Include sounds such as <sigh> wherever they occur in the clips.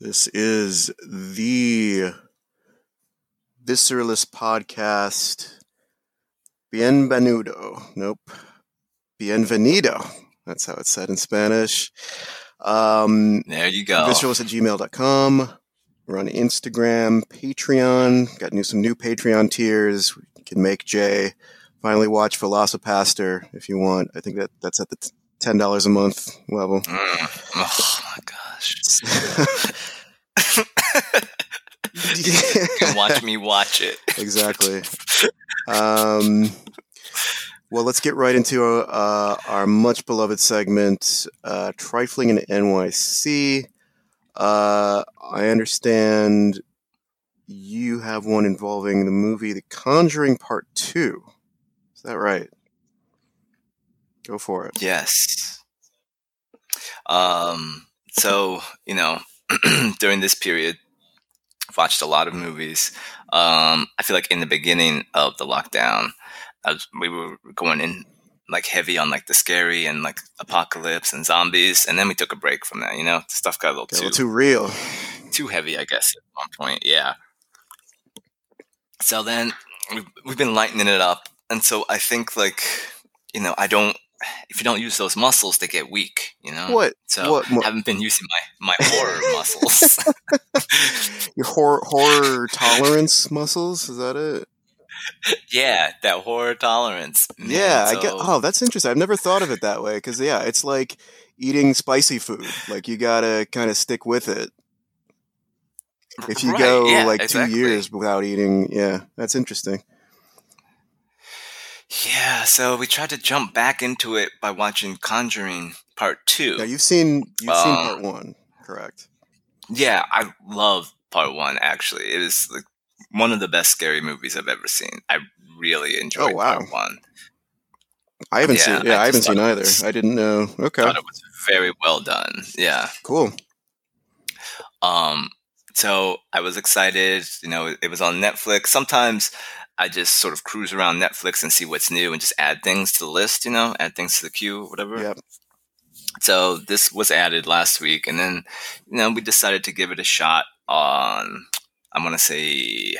This is the Visceralist podcast. Bienvenido. Nope. Bienvenido. That's how it's said in Spanish. Um, there you go. Visceralist at gmail.com. We're on Instagram, Patreon. Got new some new Patreon tiers. You can make Jay finally watch Velocipastor if you want. I think that that's at the t- ten dollars a month level. Mm. Oh my gosh! <laughs> you can watch me watch it. <laughs> exactly. Um, well, let's get right into uh, our much beloved segment, uh, trifling in NYC. Uh, I understand you have one involving the movie The Conjuring Part Two. Is that right? Go for it. Yes. Um, so, you know, <clears throat> during this period, watched a lot of movies. Um, I feel like in the beginning of the lockdown, was, we were going in like heavy on like the scary and like apocalypse and zombies, and then we took a break from that. You know, stuff got a little, Got a too little too real. too heavy, I guess, at one point. Yeah. So then we've, we've been lightening it up. And so I think, like, you know, I don't, <sighs> if you don't use those muscles, they get weak, you know? What? So what? I haven't been using my, my horror <laughs> muscles. <laughs> Your horror, horror tolerance muscles? Is that it? <laughs> yeah, that horror tolerance. man. Yeah, I get. Oh, that's interesting. I've never thought of it that way because yeah, it's like eating spicy food. Like you gotta kind of stick with it. If you Right, go yeah, like exactly. two years without eating, yeah, that's interesting. Yeah, so we tried to jump back into it by watching Conjuring Part 2. Now you've seen you've seen Um, part one, correct? Yeah, I love part one. Actually, it is like one of the best scary movies I've ever seen. I really enjoyed Oh, wow. part one. I haven't yeah, seen. Yeah, I I, haven't seen either. was- I didn't know. Okay, Thought it was very well done. Yeah. cool. Um. So I was excited. You know, it was on Netflix. Sometimes I just sort of cruise around Netflix and see what's new and just add things to the list. You know, add things to the queue, whatever. Yep. So this was added last week, and then you know we decided to give it a shot on. I'm gonna say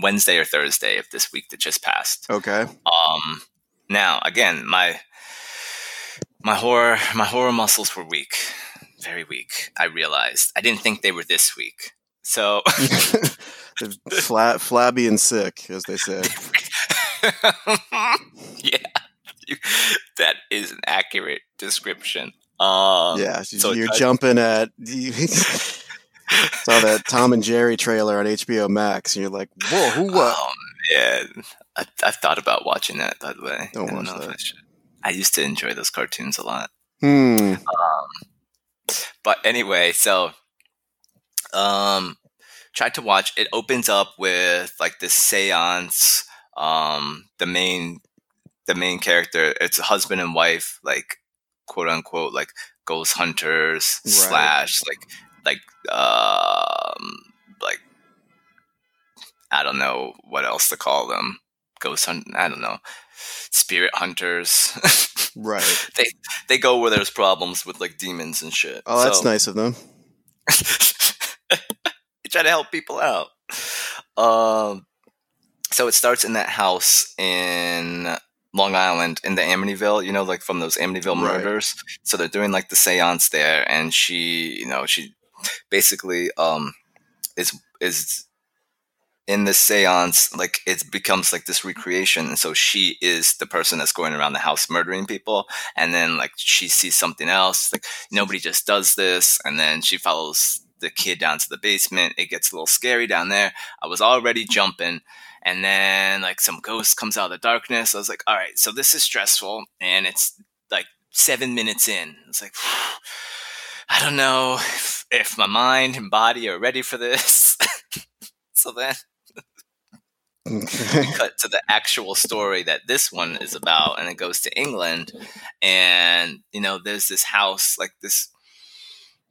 Wednesday or Thursday of this week that just passed. Okay. Um, now again, my my horror my horror muscles were weak, very weak. I realized I didn't think they were this weak. So <laughs> <laughs> Flat, flabby, and sick, as they say. <laughs> yeah, that is an accurate description. Um, yeah, so you're jumping at. You <laughs> saw that Tom and Jerry trailer on HBO Max, and you're like, "Whoa, who what?" Oh man, I, I've thought about watching that. By the way, Don't I watch that. I. I used to enjoy those cartoons a lot. Hmm. But anyway, so um, tried to watch. It opens up with like this séance. Um, the main the main character, it's a husband and wife, like quote unquote, like ghost hunters Right. slash like like um like I don't know what else to call them. Ghost hunt. I don't know. Spirit hunters. Right. <laughs> they they go where there's problems with like demons and shit. Oh, that's So- nice of them. <laughs> try to help people out. Um, so it starts in that house in Long Island in the Amityville, you know, like from those Amityville Right. murders. So they're doing like the seance there, and she, you know, she basically um is is in this seance like it becomes like this recreation and so she is the person that's going around the house murdering people and then like she sees something else like nobody just does this and then she follows the kid down to the basement. It gets a little scary down there. I was already jumping. And then like some ghost comes out of the darkness. I was like all right so this is stressful and it's like seven minutes in. It's like i don't know if, if my mind and body are ready for this. <laughs> So then cut to the actual story that this one is about and it goes to england. And you know there's this house like this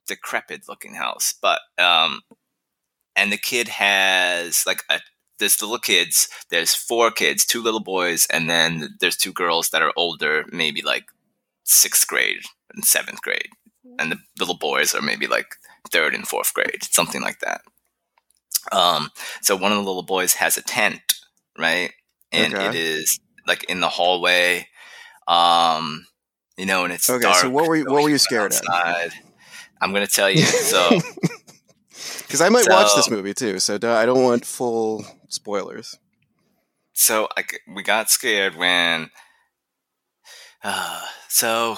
decrepit looking house but um and the kid has like a there's the little kids there's four kids two little boys and then there's two girls that are older maybe like sixth grade and seventh grade and the little boys are maybe like third and fourth grade, something like that. Um, so one of the little boys has a tent, right? And Okay. it is like in the hallway. Um, you know, and it's Okay, dark. so what were you- what were you scared at? I'm gonna tell you. So <laughs> Because I might watch this movie too, so I don't want full spoilers. so I we got scared when uh, so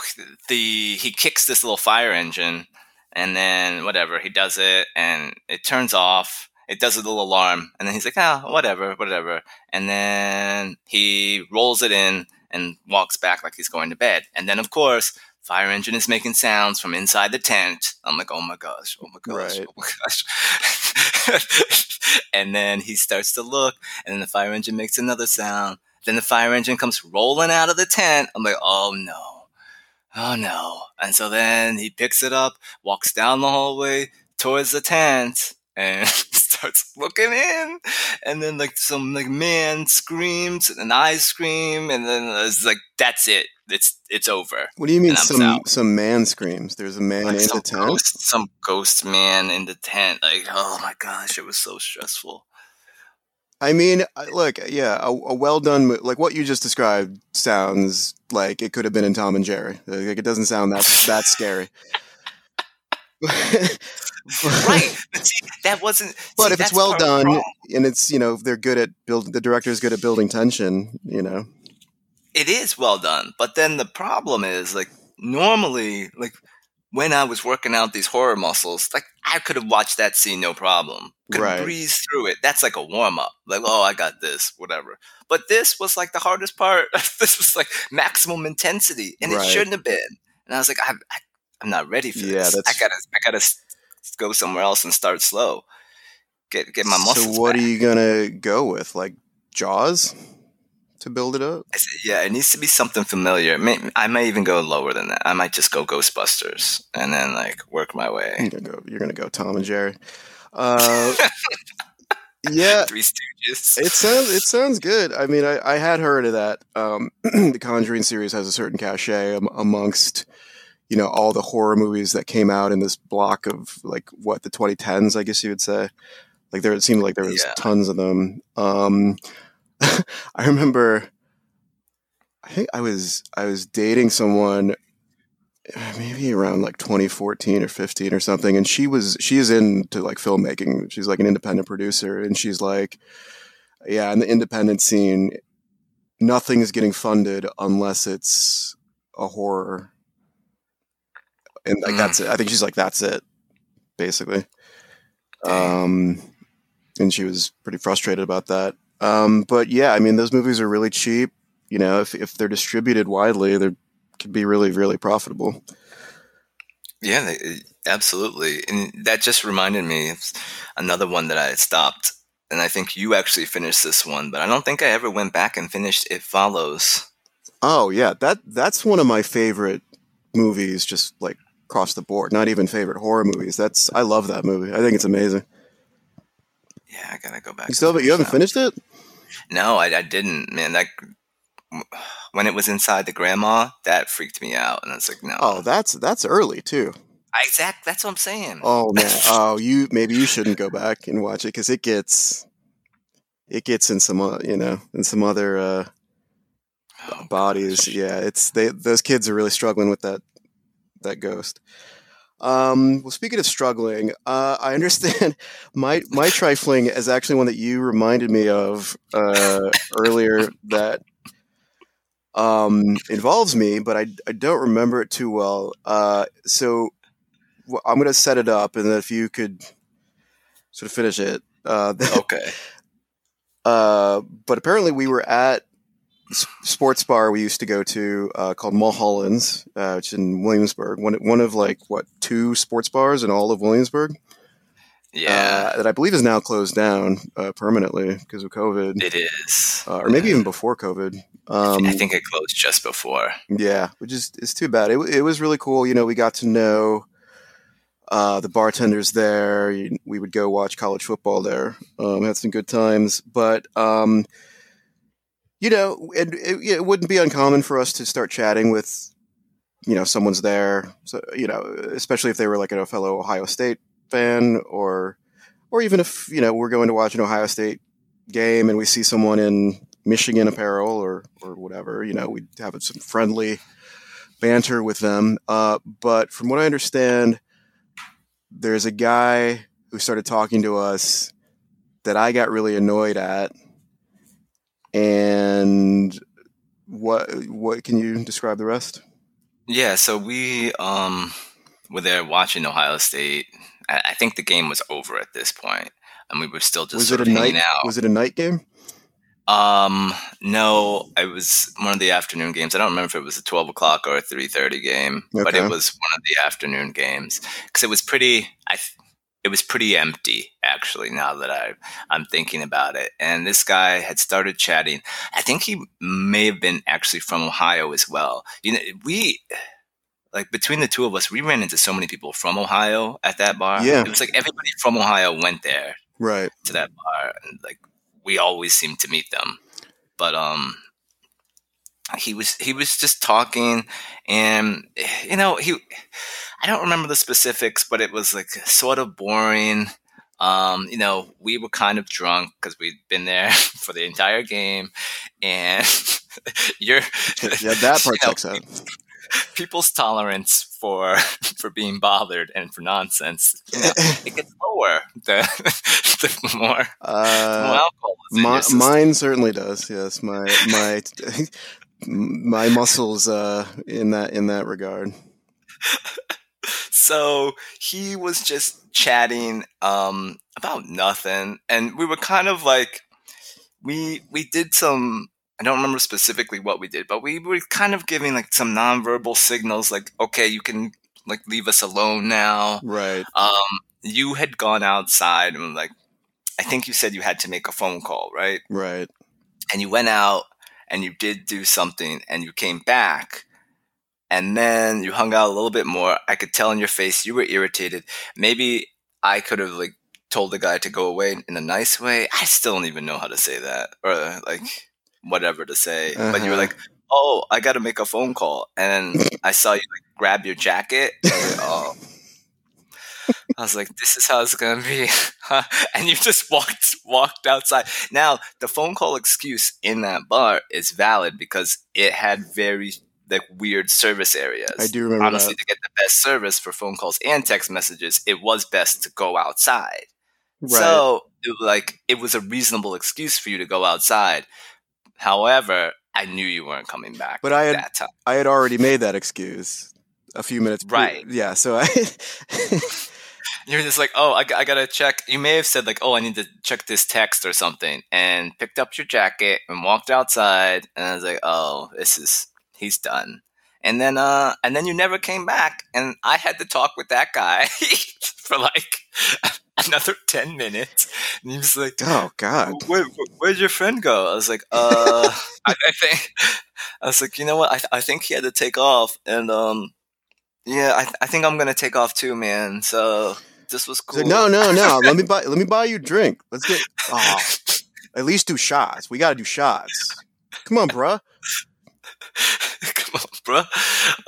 the he kicks this little fire engine and then whatever he does it and it turns off it does a little alarm and then he's like ah whatever whatever and then he rolls it in and walks back like he's going to bed and then of course fire engine is making sounds from inside the tent i'm like oh my gosh oh my gosh oh Right. oh my gosh <laughs> and then he starts to look and then the fire engine makes another sound. Then the fire engine comes rolling out of the tent. I'm like, oh no, oh no. And so then he picks it up, walks down the hallway towards the tent, and <laughs> starts looking in. And then like some like man screams, and I scream, and then it's like that's it. It's it's over. What do you mean some out. some man screams? There's a man Like in the tent. ghost, some ghost man in the tent. Like, oh my gosh, it was so stressful. I mean, look, yeah, a, a well done, like what you just described, sounds like it could have been in Tom and Jerry. Like it doesn't sound that that scary. <laughs> right. But see, that wasn't. But if it's well part of the done problem. and it's you know they're good at building, the director's good at building tension. You know, it is well done. But then the problem is, like, normally, like, when I was working out these horror muscles, like, I could have watched that scene no problem. Could Right. breeze through it. That's like a warm up. Like, oh, I got this, whatever. But this was like the hardest part. <laughs> this was like maximum intensity, and Right. it shouldn't have been. And I was like, I, I, I'm not ready for Yeah, this. I gotta, I gotta go somewhere else and start slow. Get get my muscles. So what back. are you gonna go with? Like Jaws to build it up? Yeah, it needs to be something familiar. May, I may even go lower than that. I might just go Ghostbusters and then like work my You're way. gonna go. You're gonna go Tom and Jerry. Uh, <laughs> yeah, Three Stooges. It sounds it sounds good. I mean, I, I had heard of that. Um, <clears throat> the Conjuring series has a certain cachet am- amongst you know all the horror movies that came out in this block of like what the 2010s, I guess you would say. Like there, it seemed like there was Yeah. tons of them. Um, <laughs> I remember. I think I was I was dating someone <sighs> maybe around like 2014 or 15 or something and she was she is into like filmmaking. She's like an independent producer and she's like yeah in the independent scene nothing is getting funded unless it's a horror. And like Mm. that's it. I think she's like that's it basically. Um and she was pretty frustrated about that um but yeah i mean those movies are really cheap you know if, if they're distributed widely they could be really really profitable Yeah, they, absolutely. And that just reminded me of another one that I had stopped. And I think you actually finished this one, but I don't think I ever went back and finished It Follows. Oh yeah, that that's one of my favorite movies. Just like across the board, not even favorite horror movies. That's I love that movie. I think it's amazing. Yeah, I gotta go back. You still haven't, you haven't finish finished it? No, I, I didn't, man. That when it was inside the grandma, that freaked me out, and I was like, no. Oh, that's that's early too. exact. That's what I'm saying. Oh man. <laughs> Oh, you maybe you shouldn't go back and watch it because it gets it gets in some uh, you know in some other uh, Oh, bodies. gosh. Yeah, it's they those kids are really struggling with that that ghost. Um, well, speaking of struggling, uh, I understand <laughs> my my trifling is actually one that you reminded me of uh, earlier that um, involves me, but I, I don't remember it too well. Uh, so wh- I'm going to set it up, and then if you could sort of finish it. Uh, <laughs> Okay. uh, but apparently we were at sports bar we used to go to uh, called Mulholland's, uh, which is in Williamsburg. One one of like what two sports bars in all of Williamsburg Yeah, uh, that I believe is now closed down uh, permanently because of COVID, it is. uh, or maybe even before COVID. Um, I think it closed just before. yeah, which is is too bad. It, it was really cool. You know, we got to know uh, the bartenders there. We would go watch college football there. Um, had some good times, but um, you know, it, it, it wouldn't be uncommon for us to start chatting with you know someone's there. So you know, especially if they were like a fellow Ohio State fan, or or even if you know we're going to watch an Ohio State game and we see someone in Michigan apparel or or whatever, you know, we'd have some friendly banter with them. Uh, but from what I understand, there's a guy who started talking to us that I got really annoyed at, and what what can you describe the rest? Yeah, so we um were there watching Ohio State. I, I think the game was over at this point, and we were still just Was sort it a of night? hanging out. Was it a night game? Um, no, it was one of the afternoon games. I don't remember if it was a twelve o'clock or a three thirty game, but it was one of the afternoon games because it was pretty. I it was pretty empty actually. Now that I I'm thinking about it, and this guy had started chatting. I think he may have been actually from Ohio as well. You know, we. Like between the two of us, we ran into so many people from Ohio at that bar. Yeah. it was like everybody from Ohio went there Right. to that bar and like we always seem to meet them but um he was he was just talking and you know he i don't remember the specifics but it was like sort of boring um you know we were kind of drunk because we'd been there <laughs> for the entire game and <laughs> you're Yeah, that part you <laughs> know, checks out. people's tolerance for for being bothered and for nonsense you know, it gets lower the, the more more Uh, alcohol is my, mine certainly does. Yes, my my my muscles uh, in that in that regard. So he was just chatting um, about nothing, and we were kind of like we we did some. I don't remember specifically what we did, but we were kind of giving like some nonverbal signals, like okay, you can like leave us alone now. Right. Um, you had gone outside and like I think you said you had to make a phone call, right? Right. and you went out and you did do something and you came back and then you hung out a little bit more. I could tell in your face you were irritated. Maybe i could have like told the guy to go away in a nice way. I still don't even know how to say that or like whatever to say. But you were Uh-huh. like oh i gotta make a phone call. And i saw you like grab your jacket. I was like, oh. I was like, "This is how it's gonna be," <laughs> and you just walked walked outside. Now, the phone call excuse in that bar is valid because it had very like weird service areas. I do remember Honestly, that. to get the best service for phone calls and text messages, it was best to go outside. Right. So, it, like, it was a reasonable excuse for you to go outside. However, I knew you weren't coming back. But I had- that time. I had already made that excuse a few minutes. pre- Right. Yeah. So I. <laughs> You're just like, oh, I, I gotta check. You may have said like, oh, I need to check this text or something, and picked up your jacket and walked outside. And I was like, oh, this is he's done. And then, uh, and then you never came back, and I had to talk with that guy <laughs> for like <laughs> another ten minutes. And he was like, oh God. where, where'd your friend go? I was like, uh, <laughs> I, I think, I was like, you know what? I, I think he had to take off, and um, yeah, I, I think I'm gonna take off too, man. So this was cool. like, no, no, no. let me buy. Let me buy you a drink. Let's get. Oh, at least do shots. We gotta do shots. Come on, bruh. <laughs> Come on, bro.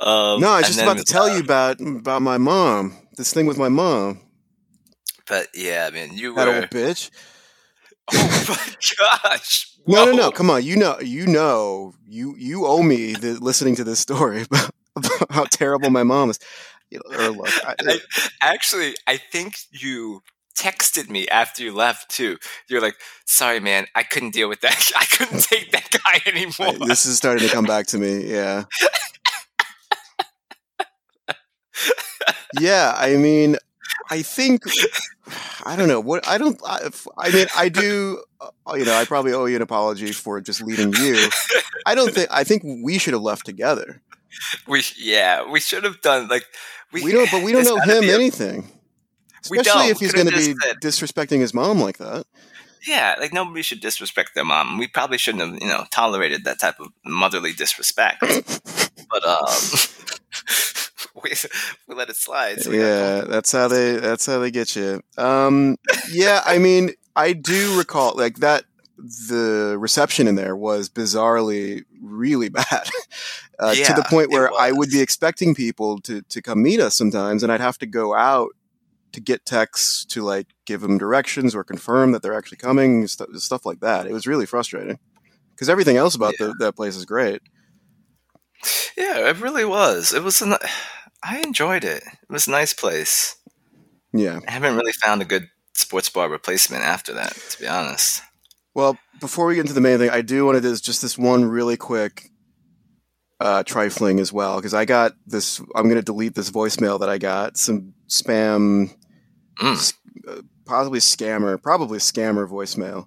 Um, No, I was just about to tell you about about my mom. This thing with my mom. But yeah, man, you That were. old bitch. <laughs> Oh my gosh! No, no, no. Come on. You know, you know, you you owe me the, listening to this story <laughs> about, about how terrible my mom is. You know, or look, I, I- Actually, I think you texted me after you left too. You're like, "Sorry, man, I couldn't deal with that. <laughs> I couldn't take that guy <laughs> anymore." I- this is starting to come back to me. Yeah. <laughs> Yeah, I mean, I think I don't know what I don't. I, I mean, I do. uh, You know, I probably owe you an apology for just leaving you. I don't think. I think we should have left together. we yeah, we should have done like We, don't, but we don't know him a- anything. Especially if he's going to be said- disrespecting his mom like that. Yeah, like nobody should disrespect their mom. We probably shouldn't have, you know, tolerated that type of motherly disrespect. <laughs> but um, <laughs> we we let it slide. So yeah, that's how they. That's how they get you. Um, yeah, I mean, I do recall like that. the reception in there was bizarrely really <laughs> bad uh, to the point where I would be expecting people to to come meet us sometimes, and I'd have to go out to get texts to like give them directions or confirm that they're actually coming, stuff, stuff like that. It was really frustrating because everything else about the, that place is great. Yeah, it really was. It was. An, <sighs> I enjoyed it. It was a nice place. Yeah. I haven't really found a good sports bar replacement after that, to be honest. Well, before we get into the main thing, I do want to do just this one really quick uh, trifling as well because I got this. I'm going to delete this voicemail that I got. Some spam, Mm. uh, possibly scammer, probably scammer voicemail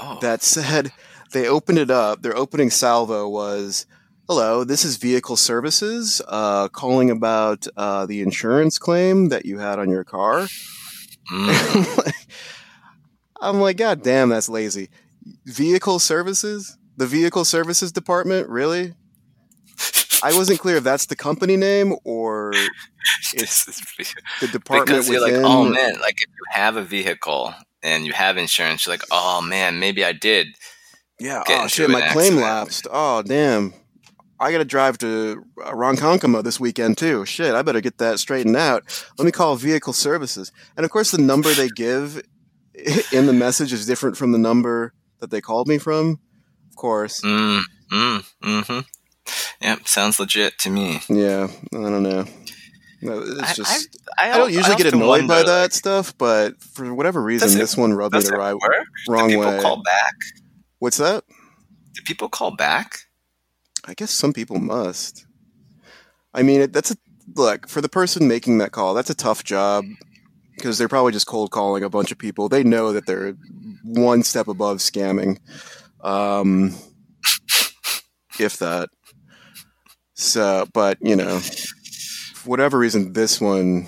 Oh, that said they opened it up. Their opening salvo was. Hello, this is Vehicle Services uh, calling about uh, the insurance claim that you had on your car. mm. <laughs> I'm like, God damn, that's lazy. Vehicle services? The vehicle services department? Really? I wasn't clear if that's the company name or it's This is- <laughs> <laughs> the department because you're like, oh man, like if you have a vehicle and you have insurance, you're like, oh man, maybe I did. yeah, oh shit, my claim lapsed. Oh damn. I got to drive to uh, Ronkonkoma this weekend too. Shit, I better get that straightened out. Let me call vehicle services. And of course, the number they give <laughs> in the message is different from the number that they called me from. Of course. Mm, mm, mm-hmm. Yep, sounds legit to me. Yeah, I don't know. No, It's I- just I, I, don't usually get often annoyed by that like, stuff, but for whatever reason, it- this one rubbed me the it right work? wrong Do people way. call back? What's that? Do people call back? I guess some people must. I mean, it, that's a look for the person making that call. That's a tough job because they're probably just cold calling a bunch of people. They know that they're one step above scamming, um, if that. So, but you know, whatever reason, this one,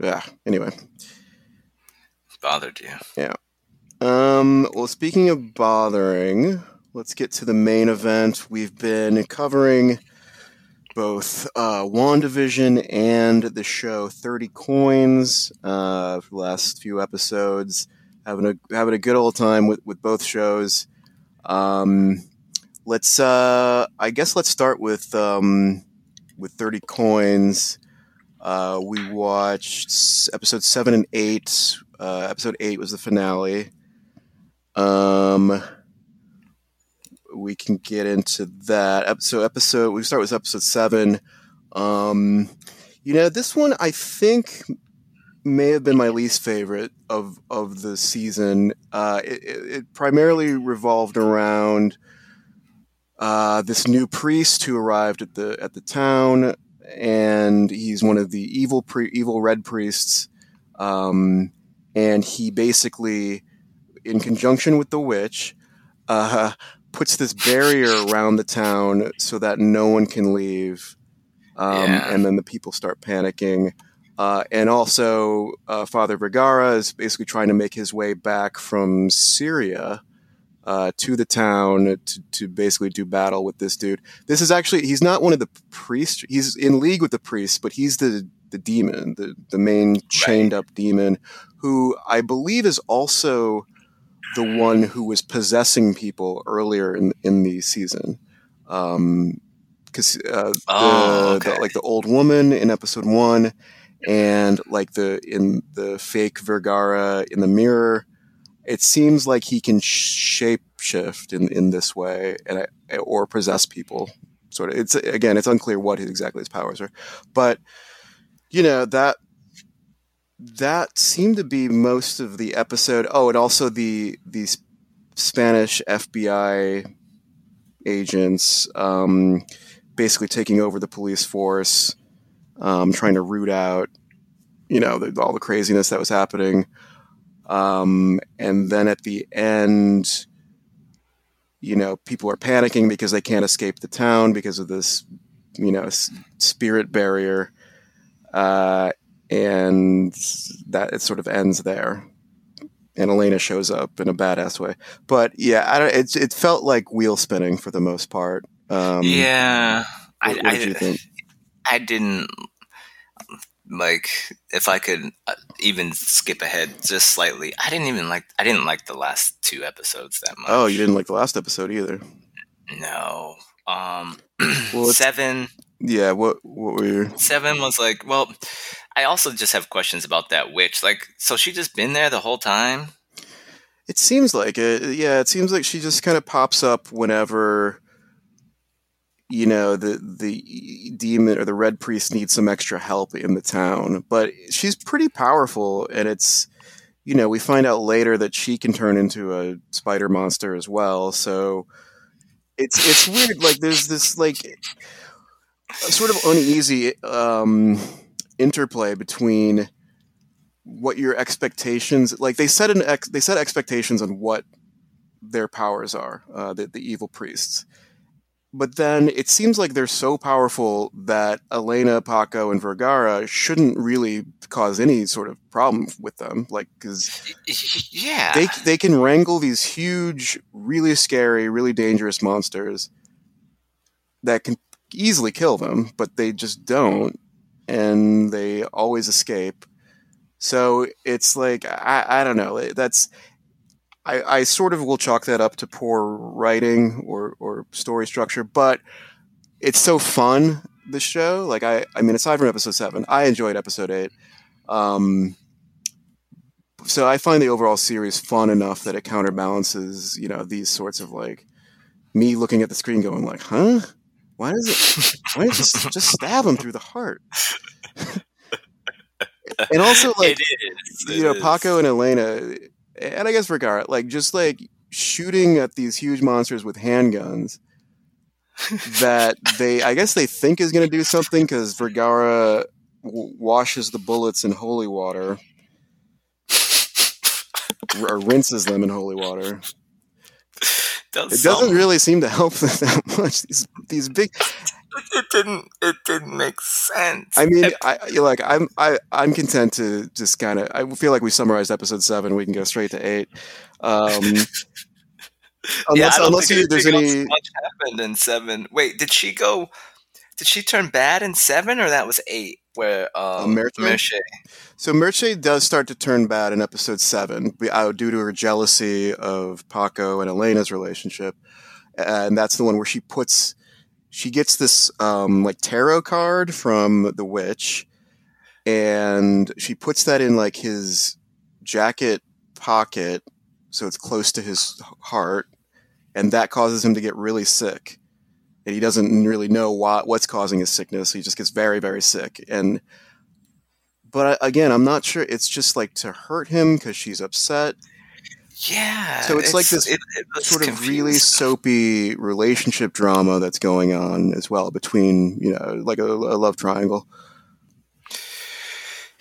yeah. Anyway, Bothered you? Yeah. Um, well, speaking of bothering, let's get to the main event. We've been covering both uh, WandaVision and the show 30 Coins uh, for the last few episodes. Having a having a good old time with, with both shows. Um, let's uh, I guess let's start with um, with 30 Coins. Uh, we watched episode seven and eight. Uh, episode eight was the finale. Um, we can get into that. So episode we start with episode seven. Um, you know, this one I think may have been my least favorite of of the season. Uh, it, it, it primarily revolved around uh, this new priest who arrived at the at the town, and he's one of the evil pre- evil red priests. Um, and he basically, in conjunction with the witch, uh, puts this barrier around the town so that no one can leave. Um, Yeah. And then the people start panicking. Uh, and also, uh, Father Vergara is basically trying to make his way back from Syria uh, to the town to, to basically do battle with this dude. This is actually, he's not one of the priests. He's in league with the priests, but he's the, the demon, the, the main chained up demon, who I believe is also the one who was possessing people earlier in, in the season. Um, because uh, the, Oh, okay. the like the old woman in episode one, and like the in the fake Vergara in the mirror, it seems like he can shape shift in in this way and or possess people. Sort of. It's again, it's unclear what his, exactly his powers are, but you know that that seemed to be most of the episode. Oh, and also the the Spanish FBI agents um, basically taking over the police force, um, trying to root out, you know, the, all the craziness that was happening. Um, and then at the end, you know, people are panicking because they can't escape the town because of this, you know, s- spirit barrier. Uh, and that it sort of ends there. And Elena shows up in a badass way, but yeah, I don't. It it felt like wheel spinning for the most part. Um, yeah, What, I, what did you think? I didn't. Like if I could uh, even skip ahead just slightly, I didn't even like I didn't like the last two episodes that much. Oh, you didn't like the last episode either. No. Um, <clears throat> Well, seven. Yeah. What? What were your? Seven was like, well, I also just have questions about that witch. Like, so she just been there the whole time? It seems like it. Yeah, it seems like she just kind of pops up whenever you know the the demon or the red priest needs some extra help in the town. But she's pretty powerful, and it's you know we find out later that she can turn into a spider monster as well. So it's it's weird. Like there's this like sort of uneasy um, interplay between what your expectations like they set an ex, they set expectations on what their powers are uh, the, the evil priests but then it seems like they're so powerful that Elena, Paco, and Vergara shouldn't really cause any sort of problem with them. Like, because <laughs> Yeah. they they can wrangle these huge, really scary, really dangerous monsters that can easily kill them, but they just don't, and they always escape. So it's like I, I don't know. That's I, I sort of will chalk that up to poor writing or, or story structure, but it's so fun. The show, like I, I mean, aside from episode seven, I enjoyed episode eight. Um, so I find the overall series fun enough that it counterbalances, you know, these sorts of like me looking at the screen going like, huh? Why does it? Why does it <laughs> just stab him through the heart? <laughs> and also like it is. you know, it is. Paco and Elena, and I guess Vergara, like just like shooting at these huge monsters with handguns <laughs> that they, I guess they think is going to do something because Vergara w- washes the bullets in holy water or rinses them in holy water. Does It doesn't really seem to help <laughs> them that much. These these big. <laughs> It didn't. It didn't make sense. I mean, <laughs> I like I'm I I'm content to just kind of. I feel like we summarized episode seven. We can go straight to eight. Um, <laughs> unless yeah, unless you, there's any. much happened in seven. Wait, did she go? Did she turn bad in seven, or that was eight? Where um, Merche? Merche- So Merche does start to turn bad in episode seven uh, due to her jealousy of Paco and Elena's relationship, and that's the one where she puts she gets this um, like tarot card from the witch, and she puts that in like his jacket pocket, so it's close to his heart, and that causes him to get really sick. And he doesn't really know what what's causing his sickness. He just gets very, very sick. And but again, I'm not sure. It's just like to hurt him because she's upset. Yeah. So it's like this it, Sort of really soapy relationship drama that's going on as well between you know like a, a love triangle.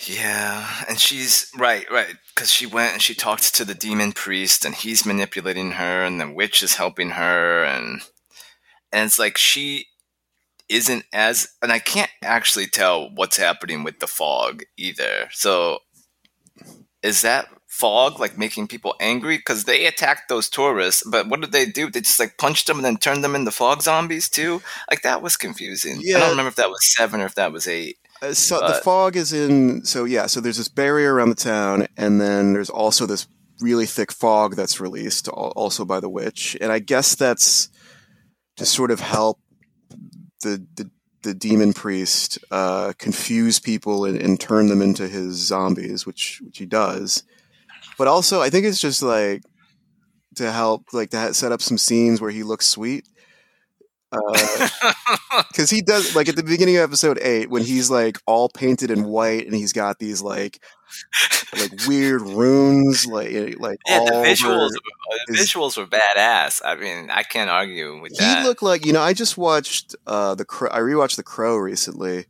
Yeah, and she's right, right, because she went and she talked to the demon priest, and he's manipulating her, and the witch is helping her, and and it's like she isn't as, and I can't actually tell what's happening with the fog either. So, is that fog like making people angry? Because they attacked those tourists, but what did they do? They just like punched them and then turned them into fog zombies too. Like that was confusing. Yeah. I don't remember if that was seven or if that was eight. Uh, so the fog is in. So yeah, so there's this barrier around the town, and then there's also this really thick fog that's released also by the witch, and I guess that's to sort of help the the, the demon priest uh, confuse people and, and turn them into his zombies, which which he does. But also, I think it's just like to help, like to set up some scenes where he looks sweet. Uh, <laughs> because he does like at the beginning of episode eight when he's like all painted in white and he's got these like like <laughs> weird runes like eh, like Yeah, all the visuals, uh, the his- visuals were badass. I mean, I can't argue with he that. He looked like you know I just watched uh the crow I rewatched the crow recently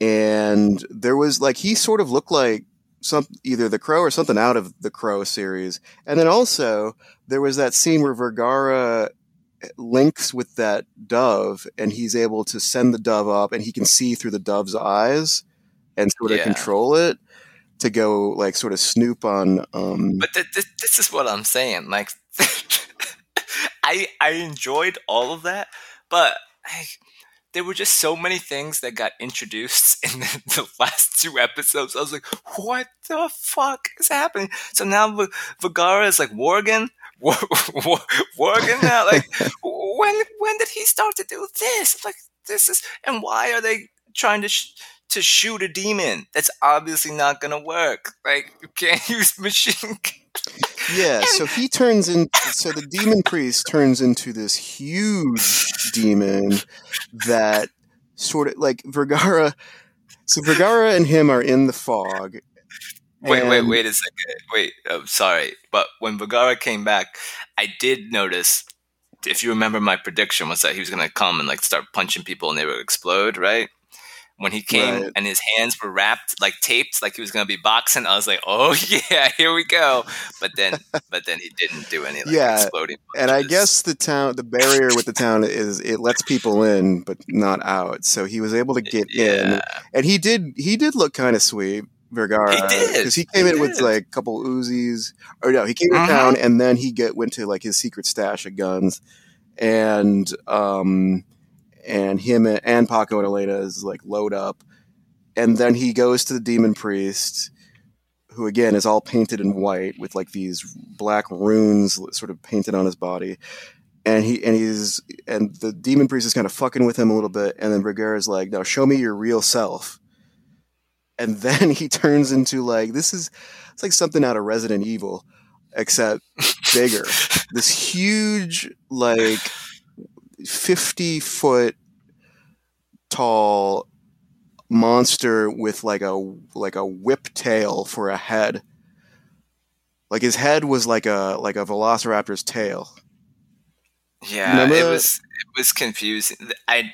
and there was like he sort of looked like some either the crow or something out of the crow series and then also there was that scene where Vergara links with that dove and he's able to send the dove up and he can see through the dove's eyes and sort of Yeah. control it to go like sort of snoop on um but th- th- this is what I'm saying. Like, <laughs> I I enjoyed all of that, but I, there were just so many things that got introduced <laughs> in the, the last two episodes. I was like, what the fuck is happening? So now v- Vergara is like Worgen. <laughs> Worgen now, like <laughs> when when did he start to do this? Like this is, and why are they trying to sh- to shoot a demon? That's obviously not gonna work. Like you can't use machine. Yeah, so he turns in. So the demon priest turns into this huge demon that sort of like Vergara. So Vergara and him are in the fog. Wait, wait, wait a second. Wait, I'm sorry, but when Vergara came back, I did notice. If you remember, my prediction was that he was going to come and like start punching people and they would explode, right? When he came right. and his hands were wrapped like taped like he was going to be boxing i was like oh <laughs> yeah here we go but then but then he didn't do any like, yeah exploding punches. and i guess the town the barrier with the town is it lets people in but not out so he was able to get yeah. in and he did he did look kind of sweet Vergara because he came he in did. with like a couple Uzis or no he came mm-hmm. to town and then he get went to like his secret stash of guns and um and him and Paco and Elena is like load up, and then he goes to the demon priest, who again is all painted in white with like these black runes sort of painted on his body, and he and he's and the demon priest is kind of fucking with him a little bit, and then is like, "Now show me your real self," and then he <laughs> turns into like this is it's like something out of Resident Evil, except bigger. <laughs> this huge like 50 foot tall monster with like a like a whip tail for a head. Like his head was like a like a velociraptor's tail. Yeah, Remember it was it was confusing. I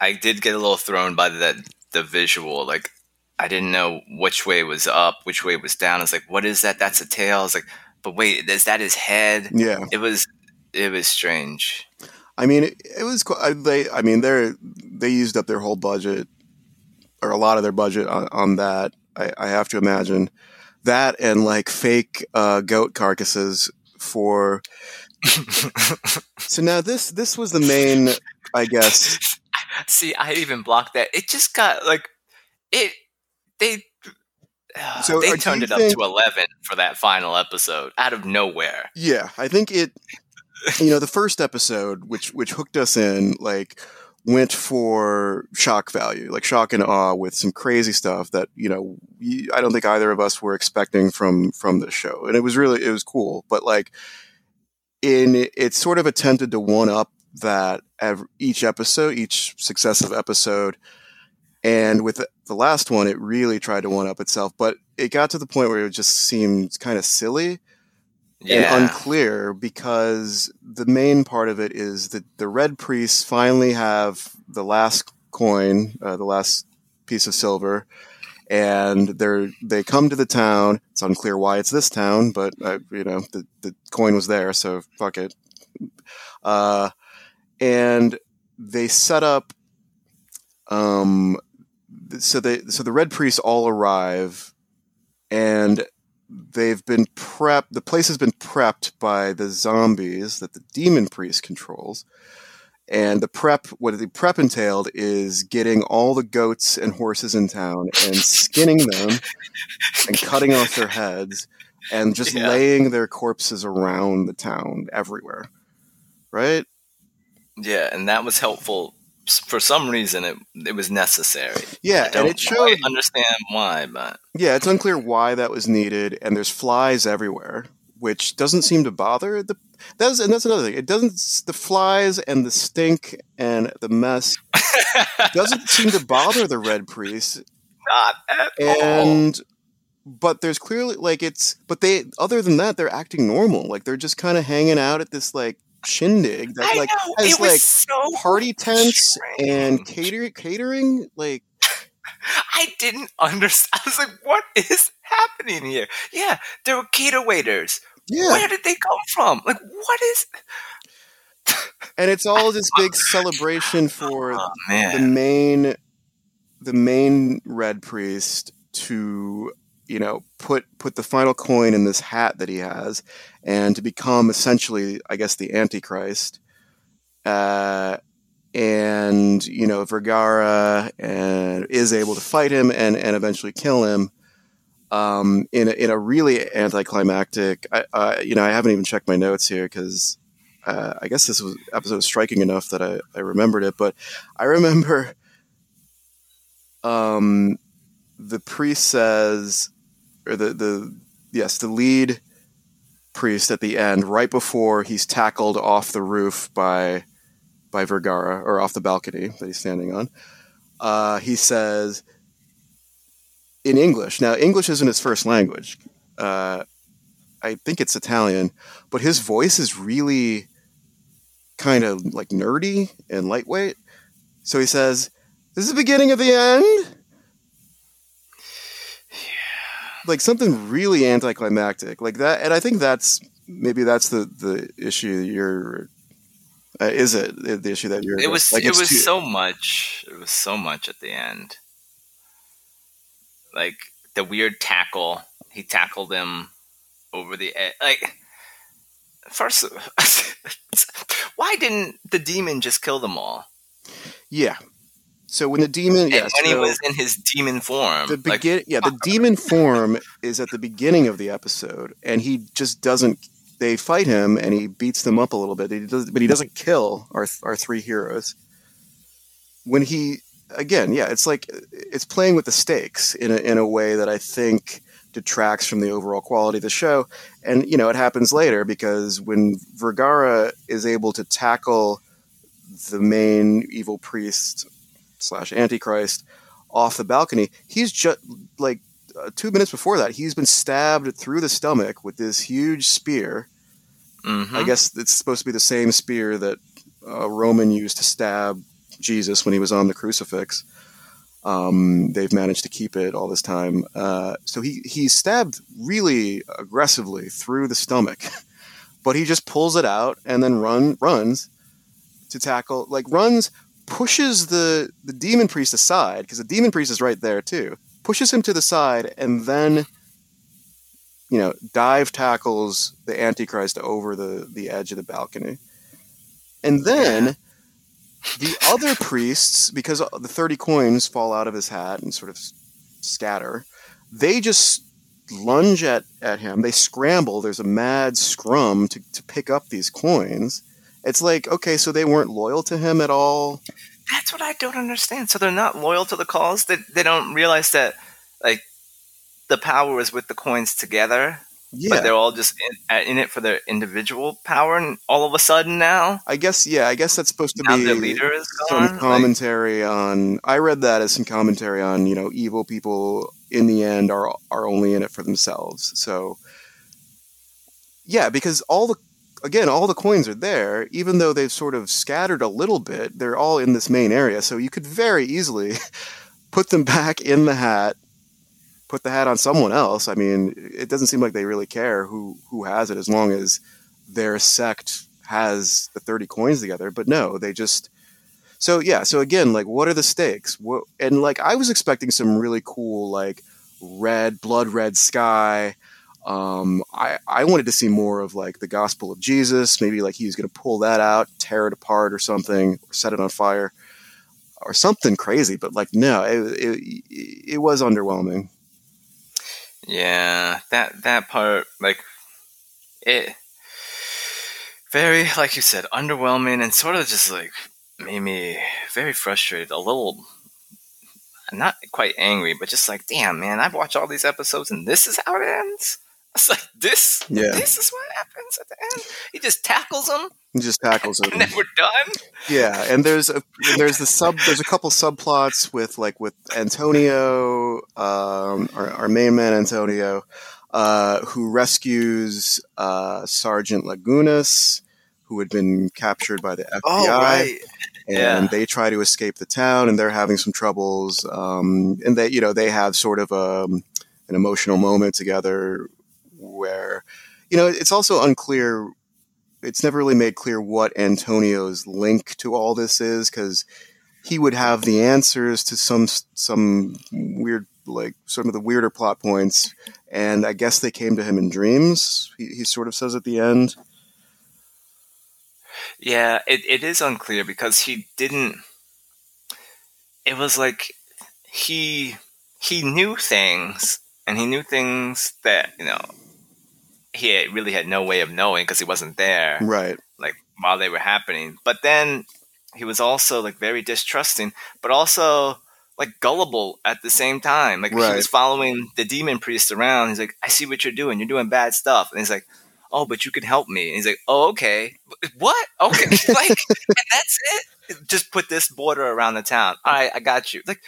I did get a little thrown by the the visual. Like I didn't know which way was up, which way was down. I was like, "What is that? That's a tail." I was like, "But wait, is that his head?" Yeah, it was it was strange. I mean, it, it was they. I mean, they they used up their whole budget or a lot of their budget on, on that. I, I, have to imagine that and like fake uh, goat carcasses for. <laughs> so now this this was the main, I guess. <laughs> See, I even blocked that. It just got like it. They uh, so they turned it think, up to 11 for that final episode out of nowhere. Yeah, I think it you know, the first episode, which which hooked us in, like went for shock value, like shock and awe, with some crazy stuff that you know I don't think either of us were expecting from from the show, and it was really it was cool. But like, in it, sort of attempted to one up that every, each episode, each successive episode, and with the last one, it really tried to one up itself. But it got to the point where it just seemed kind of silly yeah. and unclear because the main part of it is that the red priests finally have the last coin, uh, the last piece of silver, and they're they come to the town. It's unclear why it's this town, but uh, you know the the coin was there, so fuck it. Uh, and they set up. Um, so they so the red priests all arrive, and they've been prepped. The place has been prepped by the zombies that the demon priest controls. And the prep, what the prep entailed is getting all the goats and horses in town and skinning them and cutting off their heads and just yeah. laying their corpses around the town everywhere. Right? Yeah, and that was helpful for some reason it it was necessary. Yeah, and it showed. understand why, but yeah, it's unclear why that was needed. And there's flies everywhere, which doesn't seem to bother the. That's and that's another thing. It doesn't. The flies and the stink and the mess <laughs> doesn't seem to bother the red priest. Not at and, all. But there's clearly like it's. But they other than that, they're acting normal. Like they're just kind of hanging out at this like shindig that I like know, has like so party tents strange. and cater- catering like <laughs> I didn't understand. I was like, what is happening here? Yeah, there were cater waiters. Yeah. Where did they come from? Like, what is. <laughs> and it's all this big <laughs> celebration for oh, the main the main red priest to you know put put the final coin in this hat that he has and to become essentially i guess the antichrist uh, and you know Vergara and is able to fight him and and eventually kill him. Um, in a, in a really anticlimactic, I, uh, you know, I haven't even checked my notes here because uh, I guess this was episode was striking enough that I, I remembered it. But I remember, um, the priest says, or the the yes, the lead priest at the end, right before he's tackled off the roof by by Vergara or off the balcony that he's standing on. Uh, he says in English. Now, English isn't his first language. Uh, I think it's Italian, but his voice is really kind of like nerdy and lightweight. So he says, "This is the beginning of the end." Like something really anticlimactic, like that, and I think that's maybe that's the the issue you're uh, is it the issue that you're? It was. Like, it was too, so much. It was so much at the end. Like the weird tackle. He tackled him over the edge. Like first, <laughs> why didn't the demon just kill them all? Yeah. So when the demon, yeah, when so he was in his demon form, the begin, like, yeah, the <laughs> demon form is at the beginning of the episode, and he just doesn't they fight him and he beats them up a little bit. He does, but he doesn't kill our our three heroes. When he again, yeah, it's like it's playing with the stakes in a, in a way that I think detracts from the overall quality of the show. And you know, it happens later because when Vergara is able to tackle the main evil priest slash antichrist off the balcony, he's just like uh, two minutes before that, he's been stabbed through the stomach with this huge spear. Mm-hmm. I guess it's supposed to be the same spear that uh, Roman used to stab Jesus when he was on the crucifix. Um, they've managed to keep it all this time. Uh, so he he's stabbed really aggressively through the stomach, <laughs> but he just pulls it out and then run runs to tackle like runs pushes the the demon priest aside because the demon priest is right there too pushes him to the side, and then you know dive tackles the Antichrist over the the edge of the balcony, and then. The other priests, because the 30 coins fall out of his hat and sort of scatter, they just lunge at, at him. They scramble. There's a mad scrum to, to pick up these coins. It's like, okay, so they weren't loyal to him at all. That's what I don't understand. So they're not loyal to the cause. They they don't realize that like the power is with the coins together. Yeah. But they're all just in, uh, in, it for their individual power, and all of a sudden now, I guess, yeah, I guess that's supposed to now be their leader is some commentary like, on. I read that as some commentary on, you know, evil people in the end are are only in it for themselves. So, yeah, because all the again, all the coins are there, even though they've sort of scattered a little bit. They're all in this main area, so you could very easily <laughs> put them back in the hat, put the hat on someone else. I mean, it doesn't seem like they really care who who has it, as long as their sect has the thirty coins together. But no, they just. So yeah, so again, like, what are the stakes? What, and like, I was expecting some really cool, like, red, blood red sky um, I, I wanted to see more of like the gospel of Jesus. Maybe like he was going to pull that out, tear it apart or something, or set it on fire or something crazy. But like, no, it, it, it was underwhelming. Yeah, that, that part, like it very, like you said, underwhelming and sort of just like made me very frustrated, a little not quite angry, but just like, damn, man, I've watched all these episodes and this is how it ends. It's like this. Yeah. This is what happens at the end. He just tackles him. He just tackles <laughs> him, and then we're done. Yeah, and there's a there's the sub there's a couple subplots with like with Antonio, um, our, our main man Antonio, uh, who rescues uh, Sergeant Lagunas, who had been captured by the FBI. Oh, right. And yeah. they try to escape the town, and they're having some troubles. Um, and they, you know, they have sort of a, um, an emotional moment together where, you know, it's also unclear. It's never really made clear what Antonio's link to all this is because he would have the answers to some some weird like some of the weirder plot points, and I guess they came to him in dreams. He, he sort of says at the end. Yeah, it, it is unclear because he didn't. It was like he he knew things, and he knew things that you know he really had no way of knowing because he wasn't there, right? Like while they were happening. But then he was also like very distrusting, but also like gullible at the same time. Like right. he was following the demon priest around. He's like, "I see what you're doing. You're doing bad stuff," and he's like oh, but you can help me. And he's like, oh, okay. What? Okay. <laughs> like, and that's it. Just put this border around the town. All right, I got you. Like,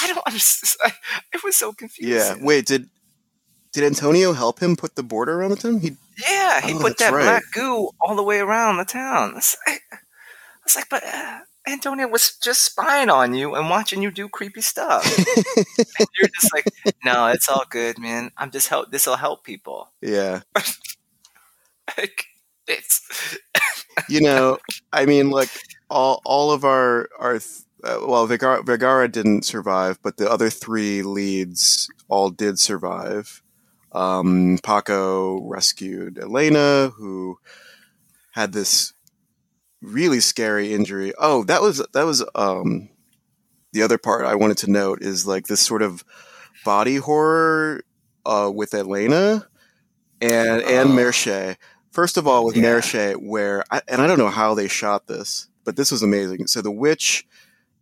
I don't understand. <laughs> It was so confusing. Yeah. Wait, did did Antonio help him put the border around the town? He yeah, he oh, put that right. black goo all the way around the town. It's like, I was like, but uh, Antonio was just spying on you and watching you do creepy stuff. you're just like, <laughs> no, it's all good, man. I'm just help. This will help people. Yeah. <laughs> like it's you know <laughs> i mean like all all of our our uh, well Vergara, Vergara didn't survive but the other three leads all did survive um, paco rescued elena who had this really scary injury oh that was that was um the other part i wanted to note is like this sort of body horror uh, with elena and and uh. First of all, with yeah. where I, and I don't know how they shot this, but this was amazing. So the witch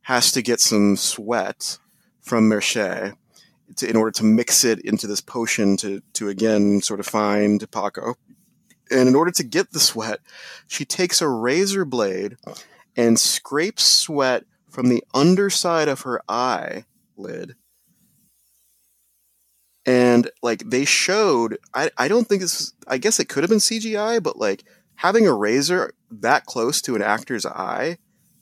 has to get some sweat from Merche in order to mix it into this potion to to again sort of find Paco. And in order to get the sweat, she takes a razor blade and scrapes sweat from the underside of her eyelid and like they showed I, I don't think this i guess it could have been cgi but like having a razor that close to an actor's eye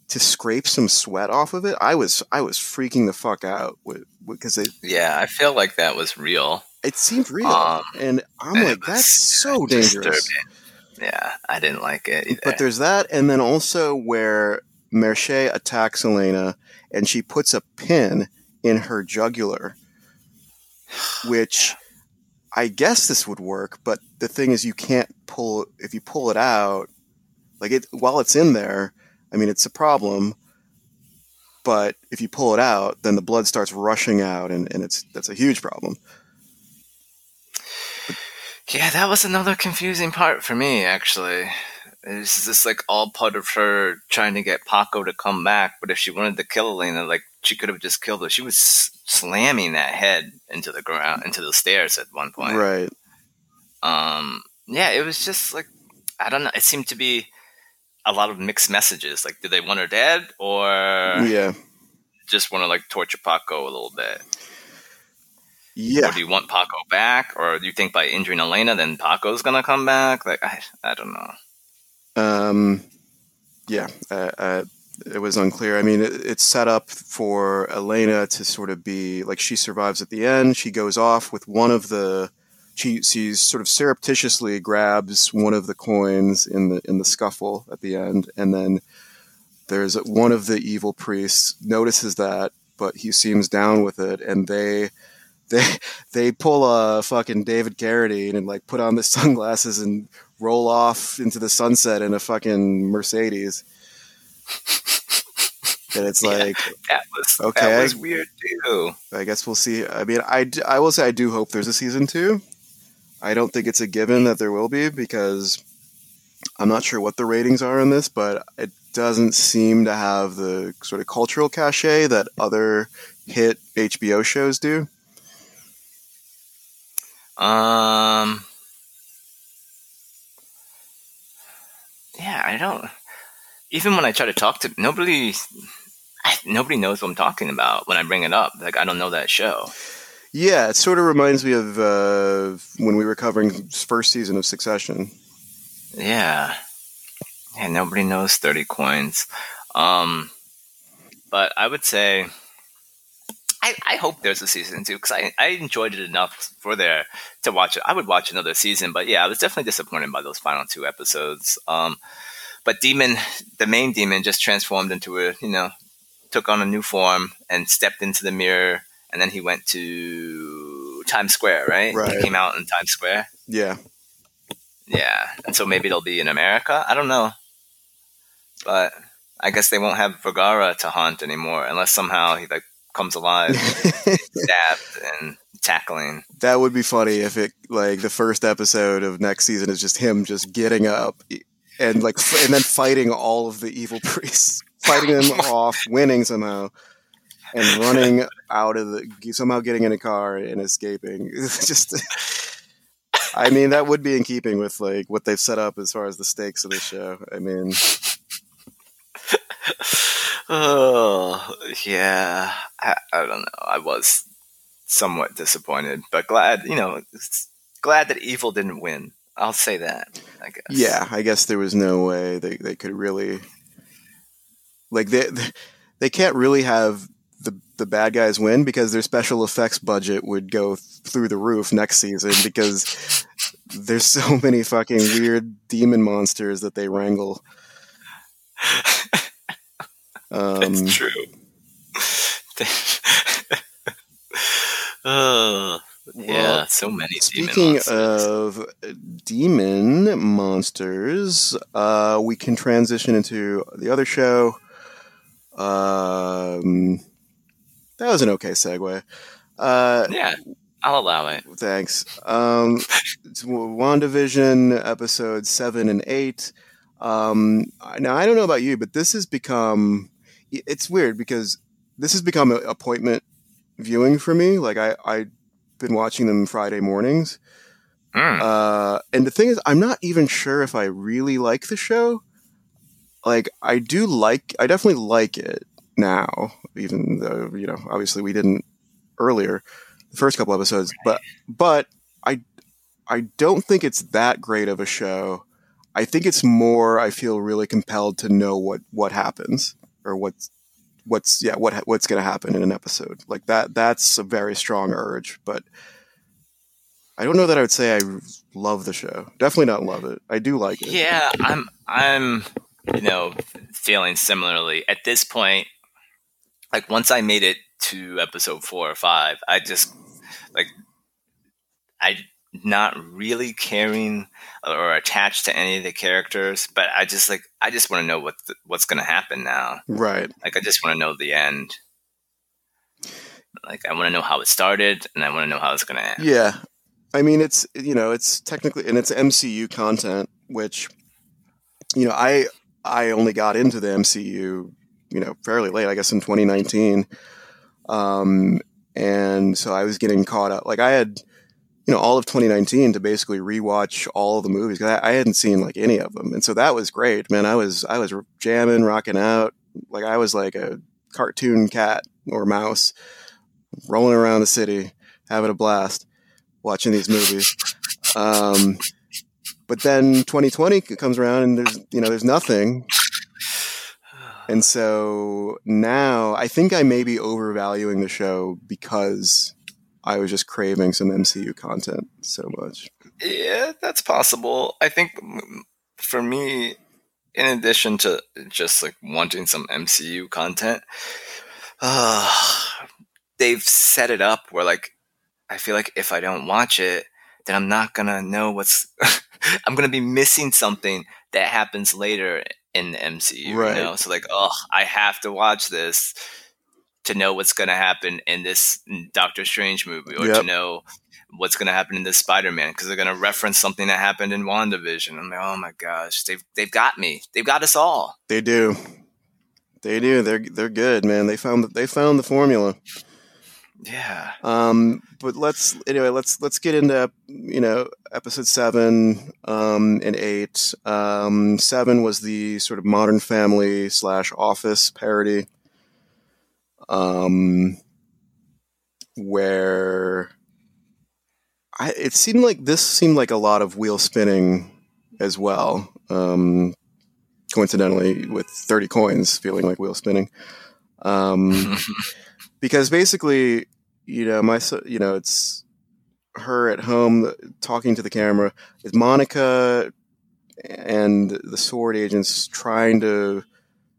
to scrape some sweat off of it i was i was freaking the fuck out because it yeah i feel like that was real it seemed real um, and i'm like that's <laughs> so dangerous yeah i didn't like it either. but there's that and then also where merche attacks elena and she puts a pin in her jugular which I guess this would work, but the thing is, you can't pull if you pull it out. Like it while it's in there, I mean, it's a problem. But if you pull it out, then the blood starts rushing out, and, and it's that's a huge problem. Yeah, that was another confusing part for me, actually. Is this like all part of her trying to get Paco to come back? But if she wanted to kill Elena, like she could have just killed her. She was slamming that head into the ground, into the stairs at one point. Right. Um. Yeah, it was just like I don't know. It seemed to be a lot of mixed messages. Like, do they want her dead, or yeah, just want to like torture Paco a little bit? Yeah. Or do you want Paco back, or do you think by injuring Elena, then Paco's gonna come back? Like, I, I don't know. Um. Yeah. Uh, uh, it was unclear. I mean, it, it's set up for Elena to sort of be like she survives at the end. She goes off with one of the. She sort of surreptitiously grabs one of the coins in the in the scuffle at the end, and then there's one of the evil priests notices that, but he seems down with it, and they <laughs> they they pull a fucking David Carradine and like put on the sunglasses and roll off into the sunset in a fucking Mercedes and it's <laughs> like that was okay. That was weird too. I guess we'll see. I mean, I, I will say I do hope there's a season two. I don't think it's a given that there will be because I'm not sure what the ratings are on this, but it doesn't seem to have the sort of cultural cachet that other hit HBO shows do. Um. Yeah, I don't even when I try to talk to nobody, nobody knows what I'm talking about when I bring it up. Like I don't know that show. Yeah, it sort of reminds me of uh, when we were covering first season of Succession. Yeah, yeah. Nobody knows Thirty Coins, um, but I would say. I, I hope there's a season two because I, I enjoyed it enough for there to watch it. I would watch another season, but yeah, I was definitely disappointed by those final two episodes. Um, but demon, the main demon, just transformed into a you know took on a new form and stepped into the mirror, and then he went to Times Square. Right, right. He came out in Times Square. Yeah, yeah, and so maybe it'll be in America. I don't know. but I guess they won't have Vergara to haunt anymore unless somehow he like comes alive, <laughs> stabbed and tackling. That would be funny if it like the first episode of next season is just him just getting up and like and then fighting all of the evil priests, fighting them <laughs> off, winning somehow, and running out of the somehow getting in a car and escaping. <laughs> Just. I mean, that would be in keeping with like what they've set up as far as the stakes of the show. I mean, <laughs> oh yeah, I, I don't know. I was somewhat disappointed, but glad you know, glad that evil didn't win. I'll say that. I guess. Yeah, I guess there was no way they, they could really like they they can't really have the bad guys win because their special effects budget would go through the roof next season because there's so <laughs> many fucking weird demon monsters that they wrangle. <laughs> Um, That's true. oh, <laughs> yeah, so many. Speaking of demon monsters, uh, we can transition into the other show. Um, that was an okay segue. Uh, yeah, I'll allow it. Thanks. Um, <laughs> WandaVision episode seven and eight. Um, now I don't know about you, but this has become it's weird because this has become an appointment viewing for me. Like I, I've been watching them Friday mornings. Mm. Uh, and the thing is, I'm not even sure if I really like the show. Like I do like, I definitely like it now, even though, you know, obviously we didn't earlier, the first couple episodes, but, but I, I don't think it's that great of a show. I think it's more, I feel really compelled to know what, what happens or what's what's yeah what what's going to happen in an episode. Like that that's a very strong urge but i don't know that i would say i love the show. Definitely not love it. I do like it. Yeah i'm i'm you know feeling similarly. At this point like once i made it to episode four or five i just like i not really caring or attached to any of the characters, but I just like I just want to know what the, what's going to happen now. Right. Like I just want to know the end. Like I want to know how it started, and I want to know how it's going to end. Yeah, I mean it's you know it's technically and it's MCU content, which you know I I only got into the MCU you know fairly late, I guess in 2019. Um, and so I was getting caught up. Like I had you know all of 2019 to basically rewatch all the movies because I, I, hadn't seen like any of them and so that was great man i was i was jamming rocking out like i was like a cartoon cat or mouse rolling around the city having a blast watching these movies um, but then 2020 comes around and there's you know there's nothing and so now i think i may be overvaluing the show because I was just craving some MCU content so much. Yeah, that's possible. I think for me, in addition to just like wanting some MCU content, uh, they've set it up where like I feel like if I don't watch it, then I'm not gonna know what's. <laughs> I'm gonna be missing something that happens later in the MCU. Right. You know, so like, oh, I have to watch this to know what's going to happen in this Doctor Strange movie or yep. to know what's going to happen in this Spider-Man because they're going to reference something that happened in WandaVision. I'm like, oh my gosh, they've they've got me. They've got us all. They do. They do. They're they're good, man. They found they found the formula. Yeah. Um, but let's anyway. Let's let's get into you know episode seven um, and eight. Um, seven was the sort of Modern Family slash Office parody um, where I, it seemed like this seemed like a lot of wheel spinning as well. Um, coincidentally, with thirty coins feeling like wheel spinning, um, <laughs> because basically, you know, my you know, it's her at home talking to the camera. Is Monica and the sword agents trying to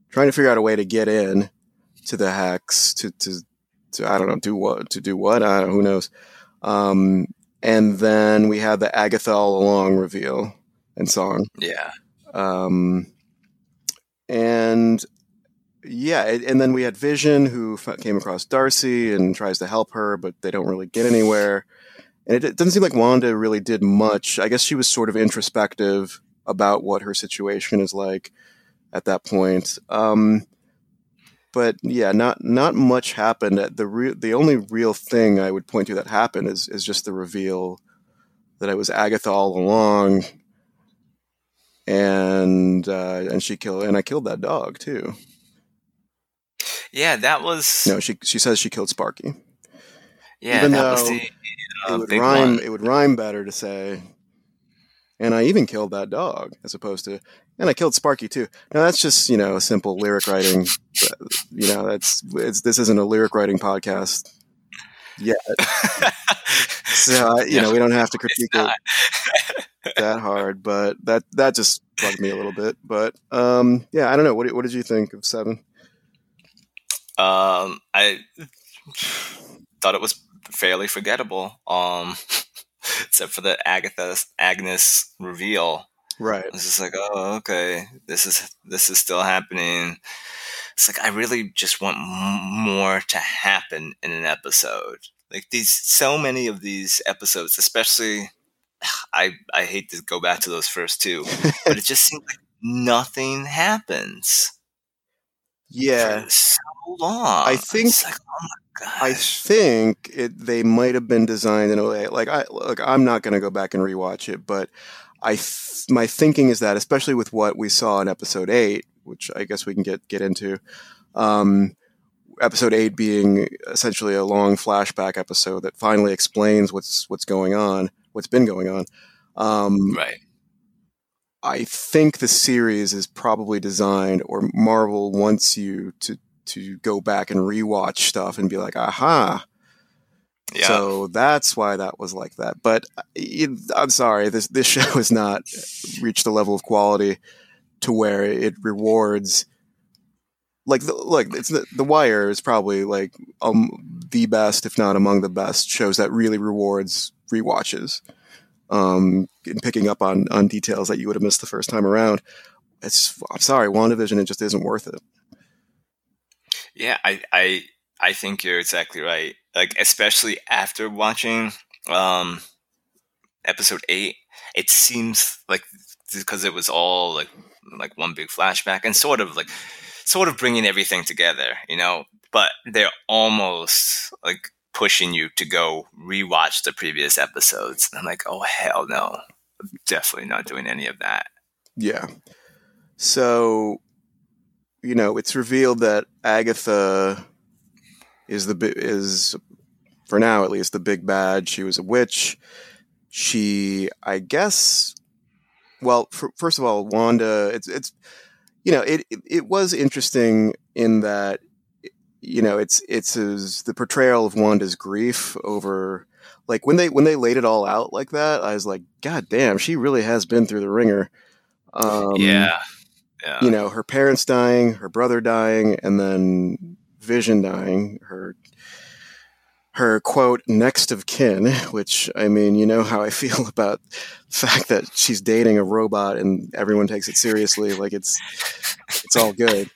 trying to figure out a way to get in to the hex to to to I don't know do what to do what I don't, who knows. Um, and then we had the Agatha all along reveal and song. Yeah. Um, and yeah, and then we had Vision who came across Darcy and tries to help her, but they don't really get anywhere. And it, doesn't seem like Wanda really did much. I guess she was sort of introspective about what her situation is like at that point. Um, but yeah, not not much happened. The re- the only real thing I would point to that happened is is just the reveal that it was Agatha all along, and uh, and she killed and I killed that dog too. Yeah, that was no. She she says she killed Sparky. Yeah, Even though the, uh, it would rhyme. One. It would rhyme better to say, and I even killed that dog, as opposed to, and I killed Sparky too. Now that's just you know a simple lyric writing. you know that's it's this isn't a lyric writing podcast yet. <laughs> so you know we don't have to critique it <laughs> that hard, but that that just bugged me a little bit. But um, yeah, I don't know. What what did you think of Seven? Um, I thought it was fairly forgettable. Um, <laughs> except for the Agatha Agnes reveal. Right. It's just like, oh, okay, this is this is still happening. It's like I really just want m- more to happen in an episode. Like these, so many of these episodes, especially, I I hate to go back to those first two, but it <laughs> just seems like nothing happens. Yeah, so long. I think. Like, oh I think it they might have been designed in a way like I look I'm not going to go back and rewatch it but I th- my thinking is that especially with what we saw in episode 8 which I guess we can get get into um, episode 8 being essentially a long flashback episode that finally explains what's what's going on what's been going on um, right I think the series is probably designed or Marvel wants you to to go back and rewatch stuff and be like, aha. Yeah. So that's why that was like that. But uh, I'm sorry, this this <laughs> show has not reached the level of quality to where it rewards. Like the, look, it's the, the Wire is probably like um, the best, if not among the best, shows that really rewards rewatches, um, and picking up on on details that you would have missed the first time around. It's I'm sorry, WandaVision, it just isn't worth it. Yeah, I, I I think you're exactly right. Like especially after watching um episode 8, it seems like because it was all like like one big flashback and sort of like sort of bringing everything together, you know, but they're almost like pushing you to go rewatch the previous episodes. And I'm like, "Oh hell no. I'm definitely not doing any of that." Yeah. So you know, it's revealed that Agatha is the is for now at least the big bad. She was a witch. She, I guess, well, for, first of all, Wanda. It's it's you know it, it, was interesting in that you know it's it's the portrayal of Wanda's grief over like when they when they laid it all out like that. I was like, God damn, she really has been through the wringer. Um, yeah yeah. you know, her parents dying, her brother dying, and then Vision dying, her her quote next of kin, which I mean, you know how I <laughs> feel about the fact that she's dating a robot and everyone takes it seriously, like it's it's all good.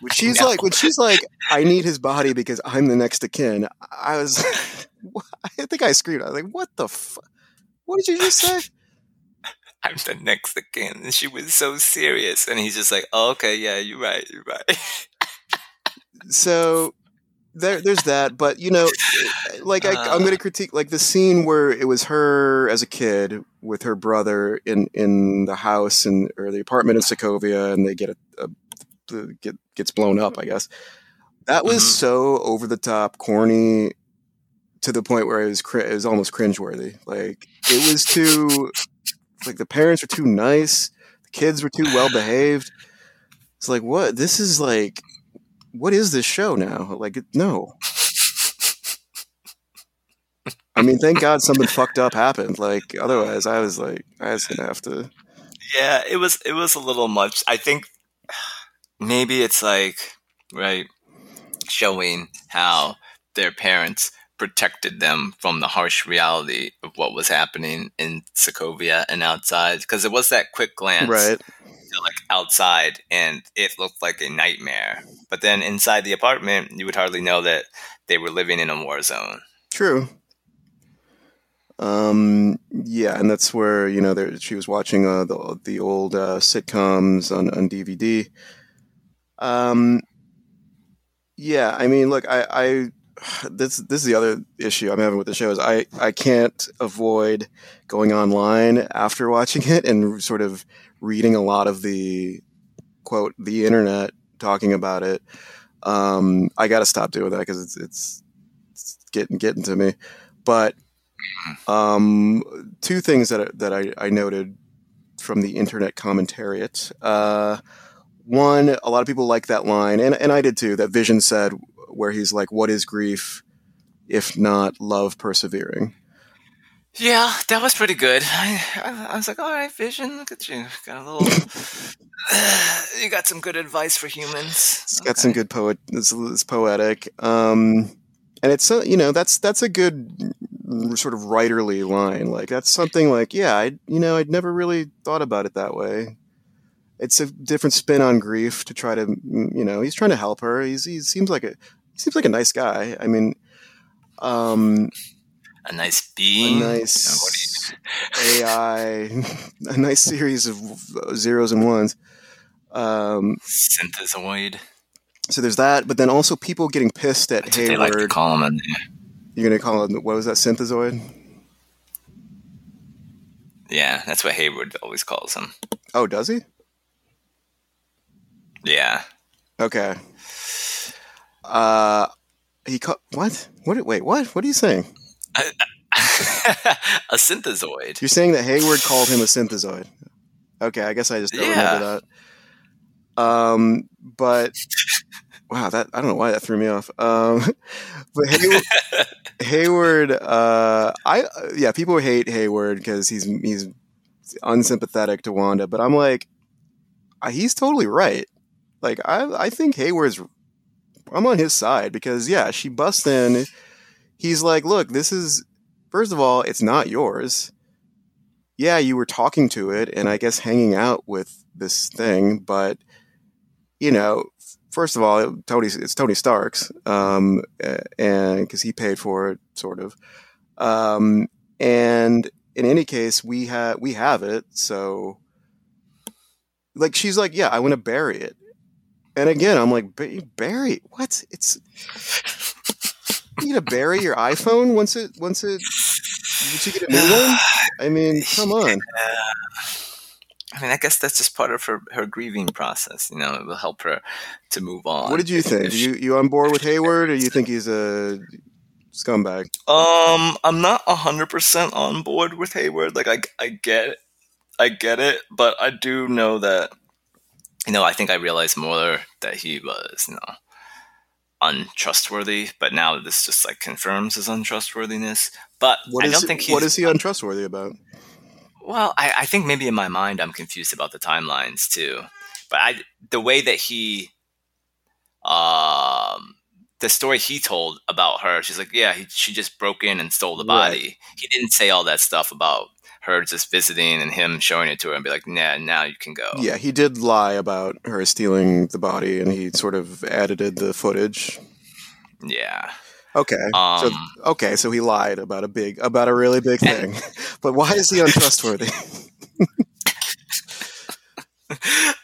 When she's no. like, when she's like, I need his body because I'm the next of kin. I was, <laughs> I think I screamed. I was like, what the, fu- what did you just say? I'm the next again. And she was so serious. And he's just like, oh, okay, yeah, you're right, you're right. so there, there's that. But, you know, like I, am going to uh. critique like the scene where it was her as a kid with her brother in, in the house and or the apartment in Sokovia and they get a, a get, gets blown up, I guess. That was mm-hmm. so over the top, corny, to the point where it was it was almost cringeworthy. Like it was too like the parents were too nice, the kids were too well behaved. It's like what? This is like what is this show now? Like no. I mean, thank God something fucked up happened. Like otherwise, I was like, I was gonna have to. Yeah, it was it was a little much. I think maybe it's like right showing how their parents protected them from the harsh reality of what was happening in Sokovia and outside because it was that quick glance right to like outside and it looked like a nightmare. But then inside the apartment, you would hardly know that they were living in a war zone. True. Um, yeah, and that's where you know there, she was watching uh, the the old uh, sitcoms on on DVD. Um, yeah, I mean, look, I, I <sighs> this this is the other issue I'm having with the show is I I can't avoid going online after watching it and sort of reading a lot of the quote the internet talking about it. Um, I got to stop doing that because it's, it's it's getting getting to me. But um, two things that that I, I noted from the internet commentariat. Uh, one, a lot of people like that line, and, and I did too, that Vision said, where he's like, What is grief if not love persevering? Yeah, that was pretty good. I, I, was like, all right, Vision, look at you. Got a little. <sighs> you got some good advice for humans. It's got some good poet. It's, it's poetic. Um, and it's uh, you know that's that's a good sort of writerly line. Like that's something like yeah, I you know I'd never really thought about it that way. It's a different spin on grief to try to you know he's trying to help her. He's he seems like a he seems like a nice guy. I mean, um, a nice being, a nice AI, <laughs> a nice series of zeros and ones. Um, Synthezoid. So there's that, but then also people getting pissed at Hayward. They like to call him. A, You're gonna call him what was that synthezoid? Yeah, that's what Hayward always calls him. Oh, does he? Yeah. Okay. Uh, he called what? What? Wait, what? What are you saying? <laughs> a synthezoid. You're saying that Hayward called him a synthezoid. Okay, I guess I just don't yeah. remember that. Um, but wow, that I don't know why that threw me off. Um, <laughs> but Hayward, <laughs> Hayward uh, I yeah, people hate Hayward because he's he's unsympathetic to Wanda, but I'm like, uh, he's totally right. Like I I think Hayward's I'm on his side because yeah, she busts in. He's like, look, this is first of all, it's not yours. Yeah, you were talking to it and I guess hanging out with this thing, but you know, first of all, Tony it's Tony Stark's, um, and because he paid for it, sort of. Um, and in any case, we have we have it, so like she's like, yeah, I want to bury it, and again, I'm like, bury what? It's you need to bury your iPhone once it once it once you get a new <sighs> one. I mean, come on. I mean, I guess that's just part of her, her grieving process. You know, it will help her to move on. What did you think? you you on board with Hayward, or you think he's a scumbag? Um, I'm not hundred percent on board with Hayward. Like, I I get it, I get it, but I do know that you know, I think I realized more that he was, you know, untrustworthy. But now this just like confirms his untrustworthiness. But what I don't he, think what is he untrustworthy about? Well, I, I think maybe in my mind I'm confused about the timelines too. But I, the way that he, um, the story he told about her, she's like, yeah, he, she just broke in and stole the body. Right. He didn't say all that stuff about her just visiting and him showing it to her and be like, nah, now you can go. Yeah, he did lie about her stealing the body and he sort of edited the footage. Yeah. Okay. Um, so okay, so he lied about a big about a really big <laughs> thing. but why is he untrustworthy? <laughs>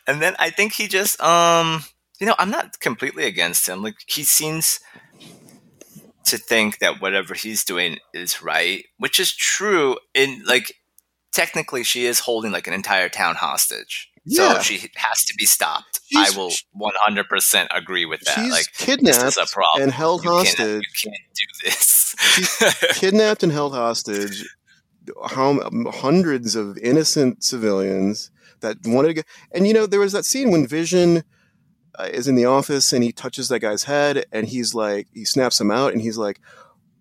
and then I think he just um you know, I'm not completely against him. Like he seems to think that whatever he's doing is right, which is true in like technically she is holding like an entire town hostage. Yeah. So she has to be stopped. She's, I will 100% agree with that. She's like kidnapped a problem. and held you hostage. Can't, you can't do this. she's <laughs> kidnapped and held hostage. How hundreds of innocent civilians that wanted to go. And you know, there was that scene when Vision uh, is in the office and he touches that guy's head and he's like, he snaps him out and he's like,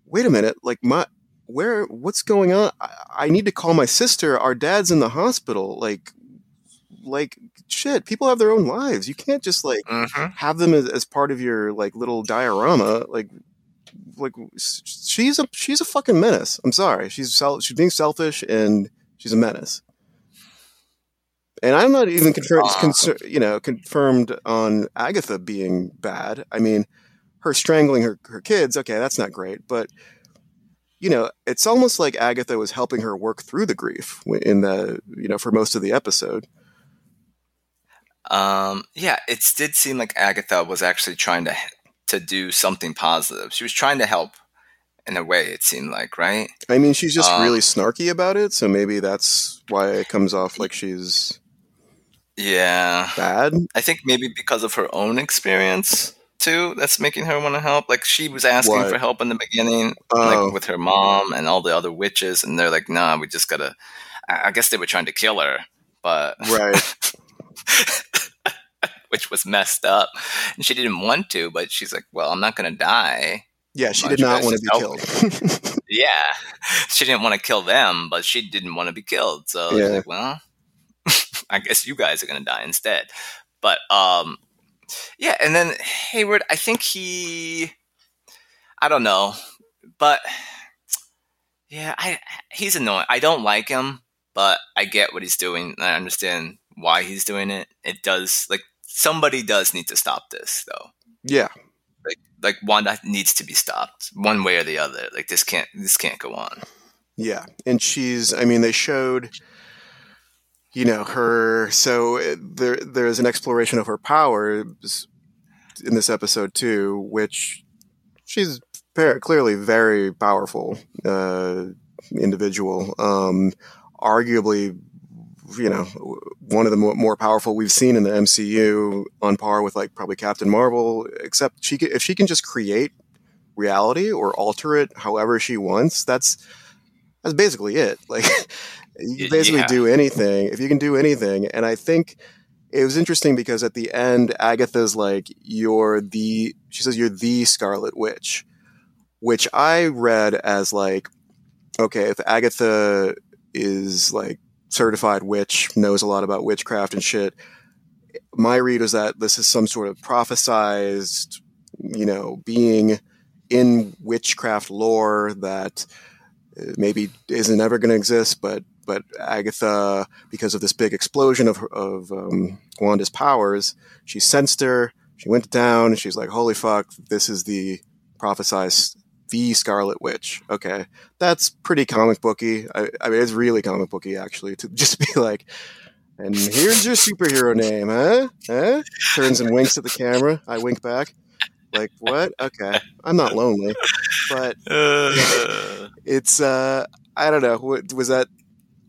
wait a minute, like my where what's going on? I, I, need to call my sister. Our dad's in the hospital. Like like shit people have their own lives. You can't just like mm-hmm. have them as, as, part of your like little diorama. Like like she's a she's a fucking menace. I'm sorry. She's she's being selfish and she's a menace. And I'm not even confirmed, you know, confirmed on Agatha being bad. I mean, her strangling her, her kids, okay, that's not great, but you know, it's almost like Agatha was helping her work through the grief in the, you know, for most of the episode. Um, yeah, it did seem like Agatha was actually trying to to do something positive. She was trying to help in a way. It seemed like, right? I mean, she's just Um, really snarky about it, so maybe that's why it comes off like she's Yeah, bad. I think maybe because of her own experience too. That's making her want to help. Like she was asking What? for help in the beginning, Oh. like with her mom and all the other witches, and they're like, "Nah, we just gotta." I guess they were trying to kill her, but Right. <laughs> which was messed up. And she didn't want to, but she's like, "Well, I'm not gonna die." Yeah, she did not want to be killed. Yeah, she didn't want to kill them, but she didn't want to be killed. So Yeah. like, well, <laughs> I guess you guys are gonna die instead. But um, yeah, and then Hayward, I think he, I don't know, but yeah, I he's annoying. I don't like him, but I get what he's doing. I understand why he's doing it. It does like somebody does need to stop this though. yeah. Like like one that needs to be stopped one way or the other. Like this can't this can't go on. Yeah, and she's. I mean, they showed, you know, her. So there, there's an exploration of her powers in this episode too, which she's clearly very powerful uh, individual. Um, arguably, you know, one of the more, more powerful we've seen in the MCU, on par with like probably Captain Marvel. Except she, can, if she can just create reality or alter it however she wants, that's that's basically it. <laughs> Like you basically yeah. do anything if you can do anything. And I think it was interesting because at the end, Agatha's like, "You're the," she says, "You're the Scarlet Witch," which I read as like, okay, if Agatha is like certified witch, knows a lot about witchcraft and shit. My read was that this is some sort of prophesized, you know, being in witchcraft lore that uh, maybe isn't ever going to exist, but but Agatha, because of this big explosion of of um, Wanda's powers, she sensed her. She went down. And she's like, "Holy fuck! This is the prophesized the Scarlet Witch." Okay, that's pretty comic booky. I, I mean, it's really comic booky actually to <laughs> just be like, "And here's your superhero name, huh? Huh?" Turns and winks at the camera. I wink back. Like what? Okay, I'm not lonely, but <laughs> it's uh I don't know. Was that?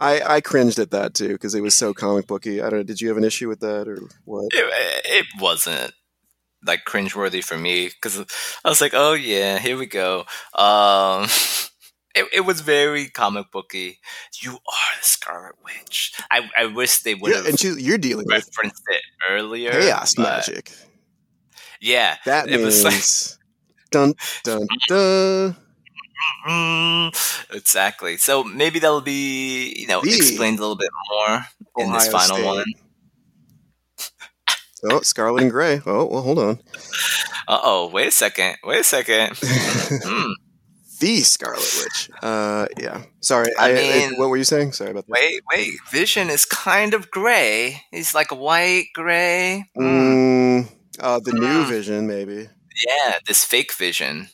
I I cringed at that too because it was so comic booky. I don't. know. Did you have an issue with that or what? it, it wasn't like cringeworthy for me because I was like, oh yeah, here we go. Um, <laughs> it, it was very comic booky. You are the Scarlet Witch. I, I wish they would Yeah, have and she, you're dealing with referenced it earlier. chaos magic. Yeah, That it was like- means dun dun dun. <laughs> mm, exactly. So maybe that'll be you know The explained a little bit more in this final State. one. Oh, Scarlet and Gray. Oh, well, hold on. Uh oh, wait a second. Wait a second. <laughs> Hmm. the Scarlet Witch. Uh, yeah. Sorry. I I, mean- what were you saying? Sorry about that. Wait, wait. Vision is kind of gray. He's like white, gray. Mm. Mm, uh, the new Mm. Vision, maybe. Yeah, this fake Vision.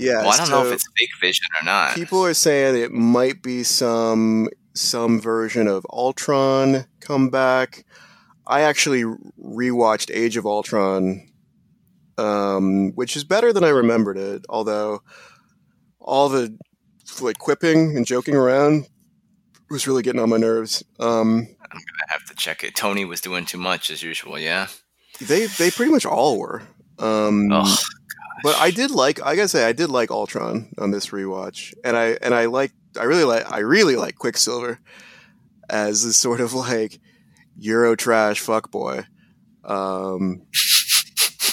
Yeah. well, I don't know if so it's fake Vision or not. people are saying it might be some some version of Ultron come back. I actually rewatched Age of Ultron, um, which is better than I remembered it. Although all the like quipping and joking around was really getting on my nerves. Um, I have to check it. Tony was doing too much as usual. Yeah. they they pretty much all were. Um, Oh, but I did like I gotta say I did like Ultron on this rewatch, and I and I like I really like I really like Quicksilver as this sort of like Euro trash fuckboy. Um,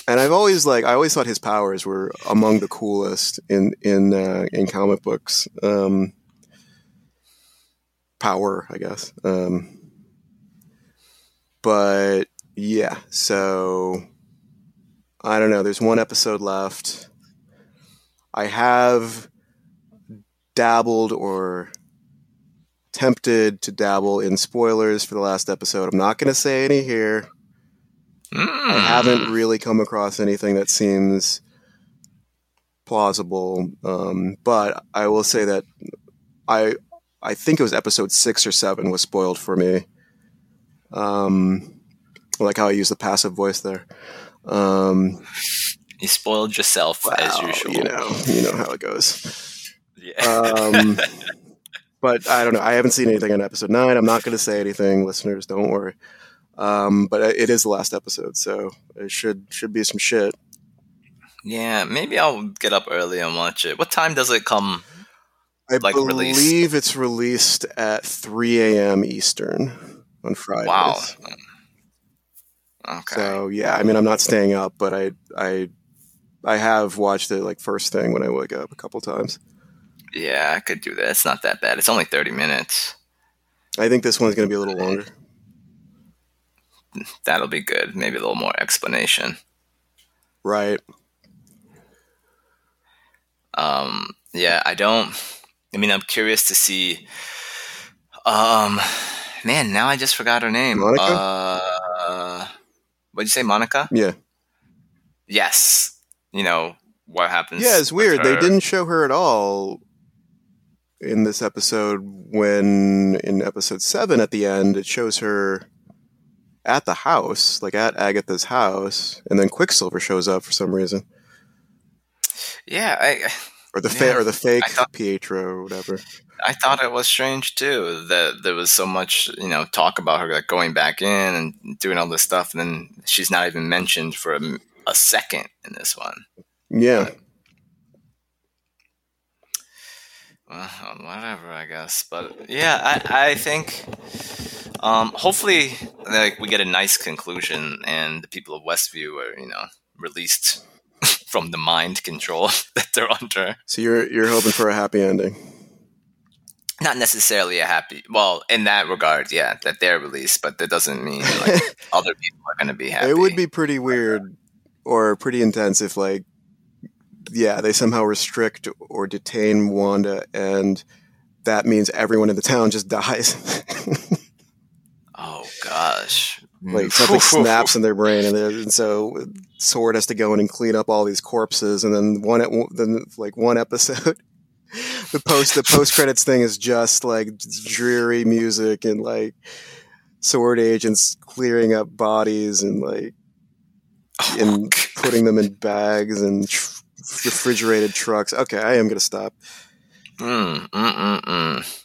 and I've always like I always thought his powers were among the coolest in in uh, in comic books. Um, power, I guess. Um, but yeah, so I don't know. There's one episode left. I have dabbled or tempted to dabble in spoilers for the last episode. I'm not going to say any here. Mm. I haven't really come across anything that seems plausible, um, but I will say that I I think it was episode six or seven was spoiled for me. Um, I like how I use the passive voice there. Um, You spoiled yourself as usual. You know, you know how it goes. Yeah. Um, <laughs> but I don't know. I haven't seen anything on episode nine. I'm not going to say anything, listeners. Don't worry. Um, but it is the last episode, so it should should be some shit. yeah, maybe I'll get up early and watch it. What time does it come? I Like believe it's released at 3 a.m. Eastern on Fridays. Wow. Okay. So yeah, I mean, I'm not staying up, but I I I have watched it like first thing when I wake up a couple times. yeah, I could do that. It's not that bad. It's only 30 minutes. I think this one's going to be a little longer. <laughs> That'll be good. Maybe a little more explanation. Right. Um, yeah, I don't. I mean, I'm curious to see. Um, man, now I just forgot her name. Monica? Uh, what'd you say, Monica? Yeah. Yes. You know what happens? Yeah, it's weird. They didn't show her at all in this episode when in episode 7 at the end it shows her at the house, like at Agatha's house, and then Quicksilver shows up for some reason. Yeah, I Or the fa- Yeah, or the fake thought- Pietro or whatever. I thought it was strange too that there was so much you know talk about her like going back in and doing all this stuff, and then she's not even mentioned for a, a second in this one. Yeah. Well, whatever, I guess. But yeah, I, I think um, hopefully like we get a nice conclusion and the people of Westview are you know released <laughs> from the mind control <laughs> that they're under. So you're you're hoping for a happy ending. Not necessarily a happy. Well, in that regard, yeah, that they're released, but that doesn't mean like <laughs> other people are going to be happy. It would be pretty weird or pretty intense if like yeah, they somehow restrict or detain Wanda and that means everyone in the town just dies. <laughs> Oh gosh. like mm. something <laughs> snaps in their brain and, and so Sword has to go in and clean up all these corpses and then one at then like one episode the post the post credits thing is just like dreary music and like sword agents clearing up bodies and like and <laughs> putting them in bags and tr- refrigerated trucks. Okay, I am gonna stop. Mm, mm, mm, mm.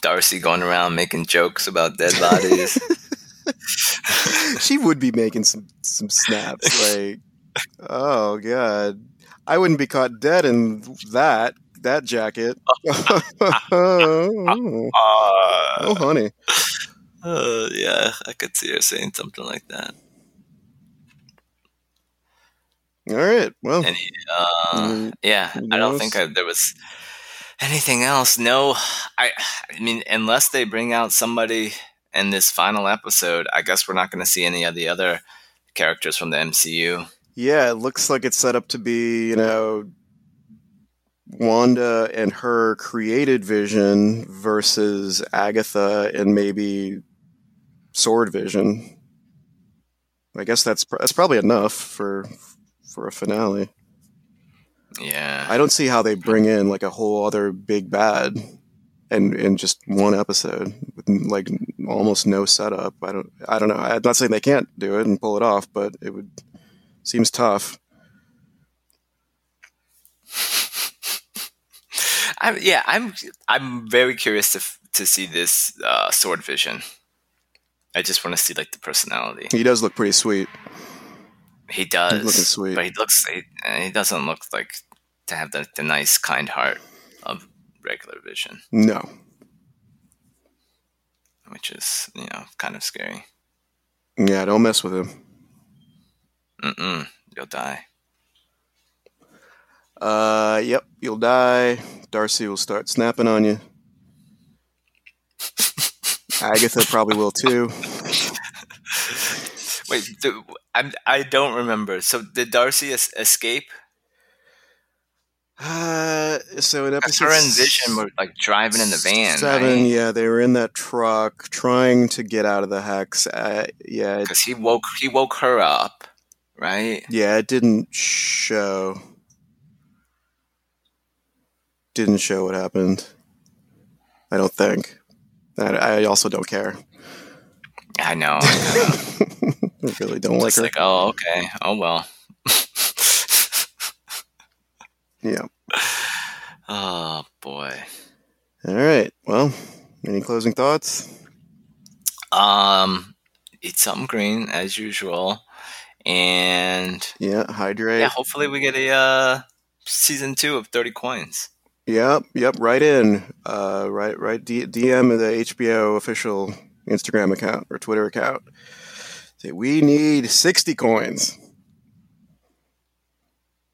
Darcy going around making jokes about dead bodies. <laughs> <laughs> she would be making some some snaps. Like, oh god, I wouldn't be caught dead in that that jacket. <laughs> <laughs> oh, uh, honey. uh, yeah, I could see her saying something like that. All right. Well, Any, uh, yeah, I don't think I, there was anything else. No, I, I mean, unless they bring out somebody in this final episode, I guess we're not going to see any of the other characters from the MCU. yeah, it looks like it's set up to be you know Wanda and her created Vision versus Agatha and maybe Sword Vision. I guess that's pr- that's probably enough for for a finale. Yeah, I don't see how they bring in like a whole other big bad and in just one episode with like almost no setup. I don't I don't know. I'm not saying they can't do it and pull it off, but it would seems tough. I'm, yeah, I'm I'm very curious to to see this uh, Sword Vision. I just want to see like the personality. He does look pretty sweet. He does, looking sweet. but he looks he, he doesn't look like to have the, the nice kind heart of regular Vision, No. which is you know kind of scary. Yeah, don't mess with him. Mm-mm, you'll die. Uh yep, you'll die. Darcy will start snapping on you. Agatha probably will too. <laughs> Wait, do, I'm, I don't remember. So did Darcy es- escape? Uh, so in episode her and Vision were like driving in the van, seven, right? yeah, they were in that truck trying to get out of the hex. Uh, yeah, Because he woke he woke her up, right? yeah, it didn't show. Didn't show what happened. I don't think. I, I also don't care. I know. <laughs> I really don't like her. like, oh, okay. Oh well. yeah. oh boy. All right. Well, any closing thoughts? Um, eat something green as usual, and Yeah. Hydrate. yeah, hopefully we get a uh, season two of Thirty Coins. Yep, yep, right in. Uh, right, right. D- DM the HBO official Instagram account or Twitter account. Say we need sixty coins,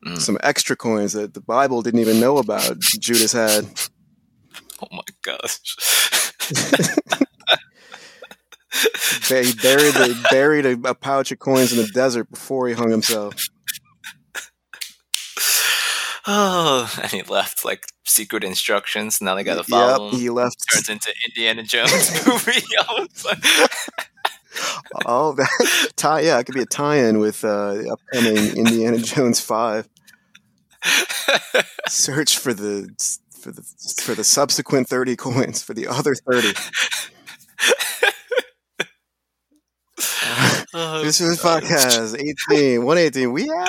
Mm. some extra coins that the Bible didn't even know about. Judas had. Oh my gosh. <laughs> He buried the, buried a, a pouch of coins in the desert before he hung himself. Oh, <sighs> and he left like secret instructions. Now they got to follow. Yep, him. he left. Turns into Indiana Jones <laughs> movie. <laughs> Like- <laughs> Oh, that tie. Yeah, it could be a tie-in with uh, the upcoming Indiana Jones Five. Search for the for the for the subsequent thirty coins for the other thirty. Oh, This is podcast 18, 118. We out.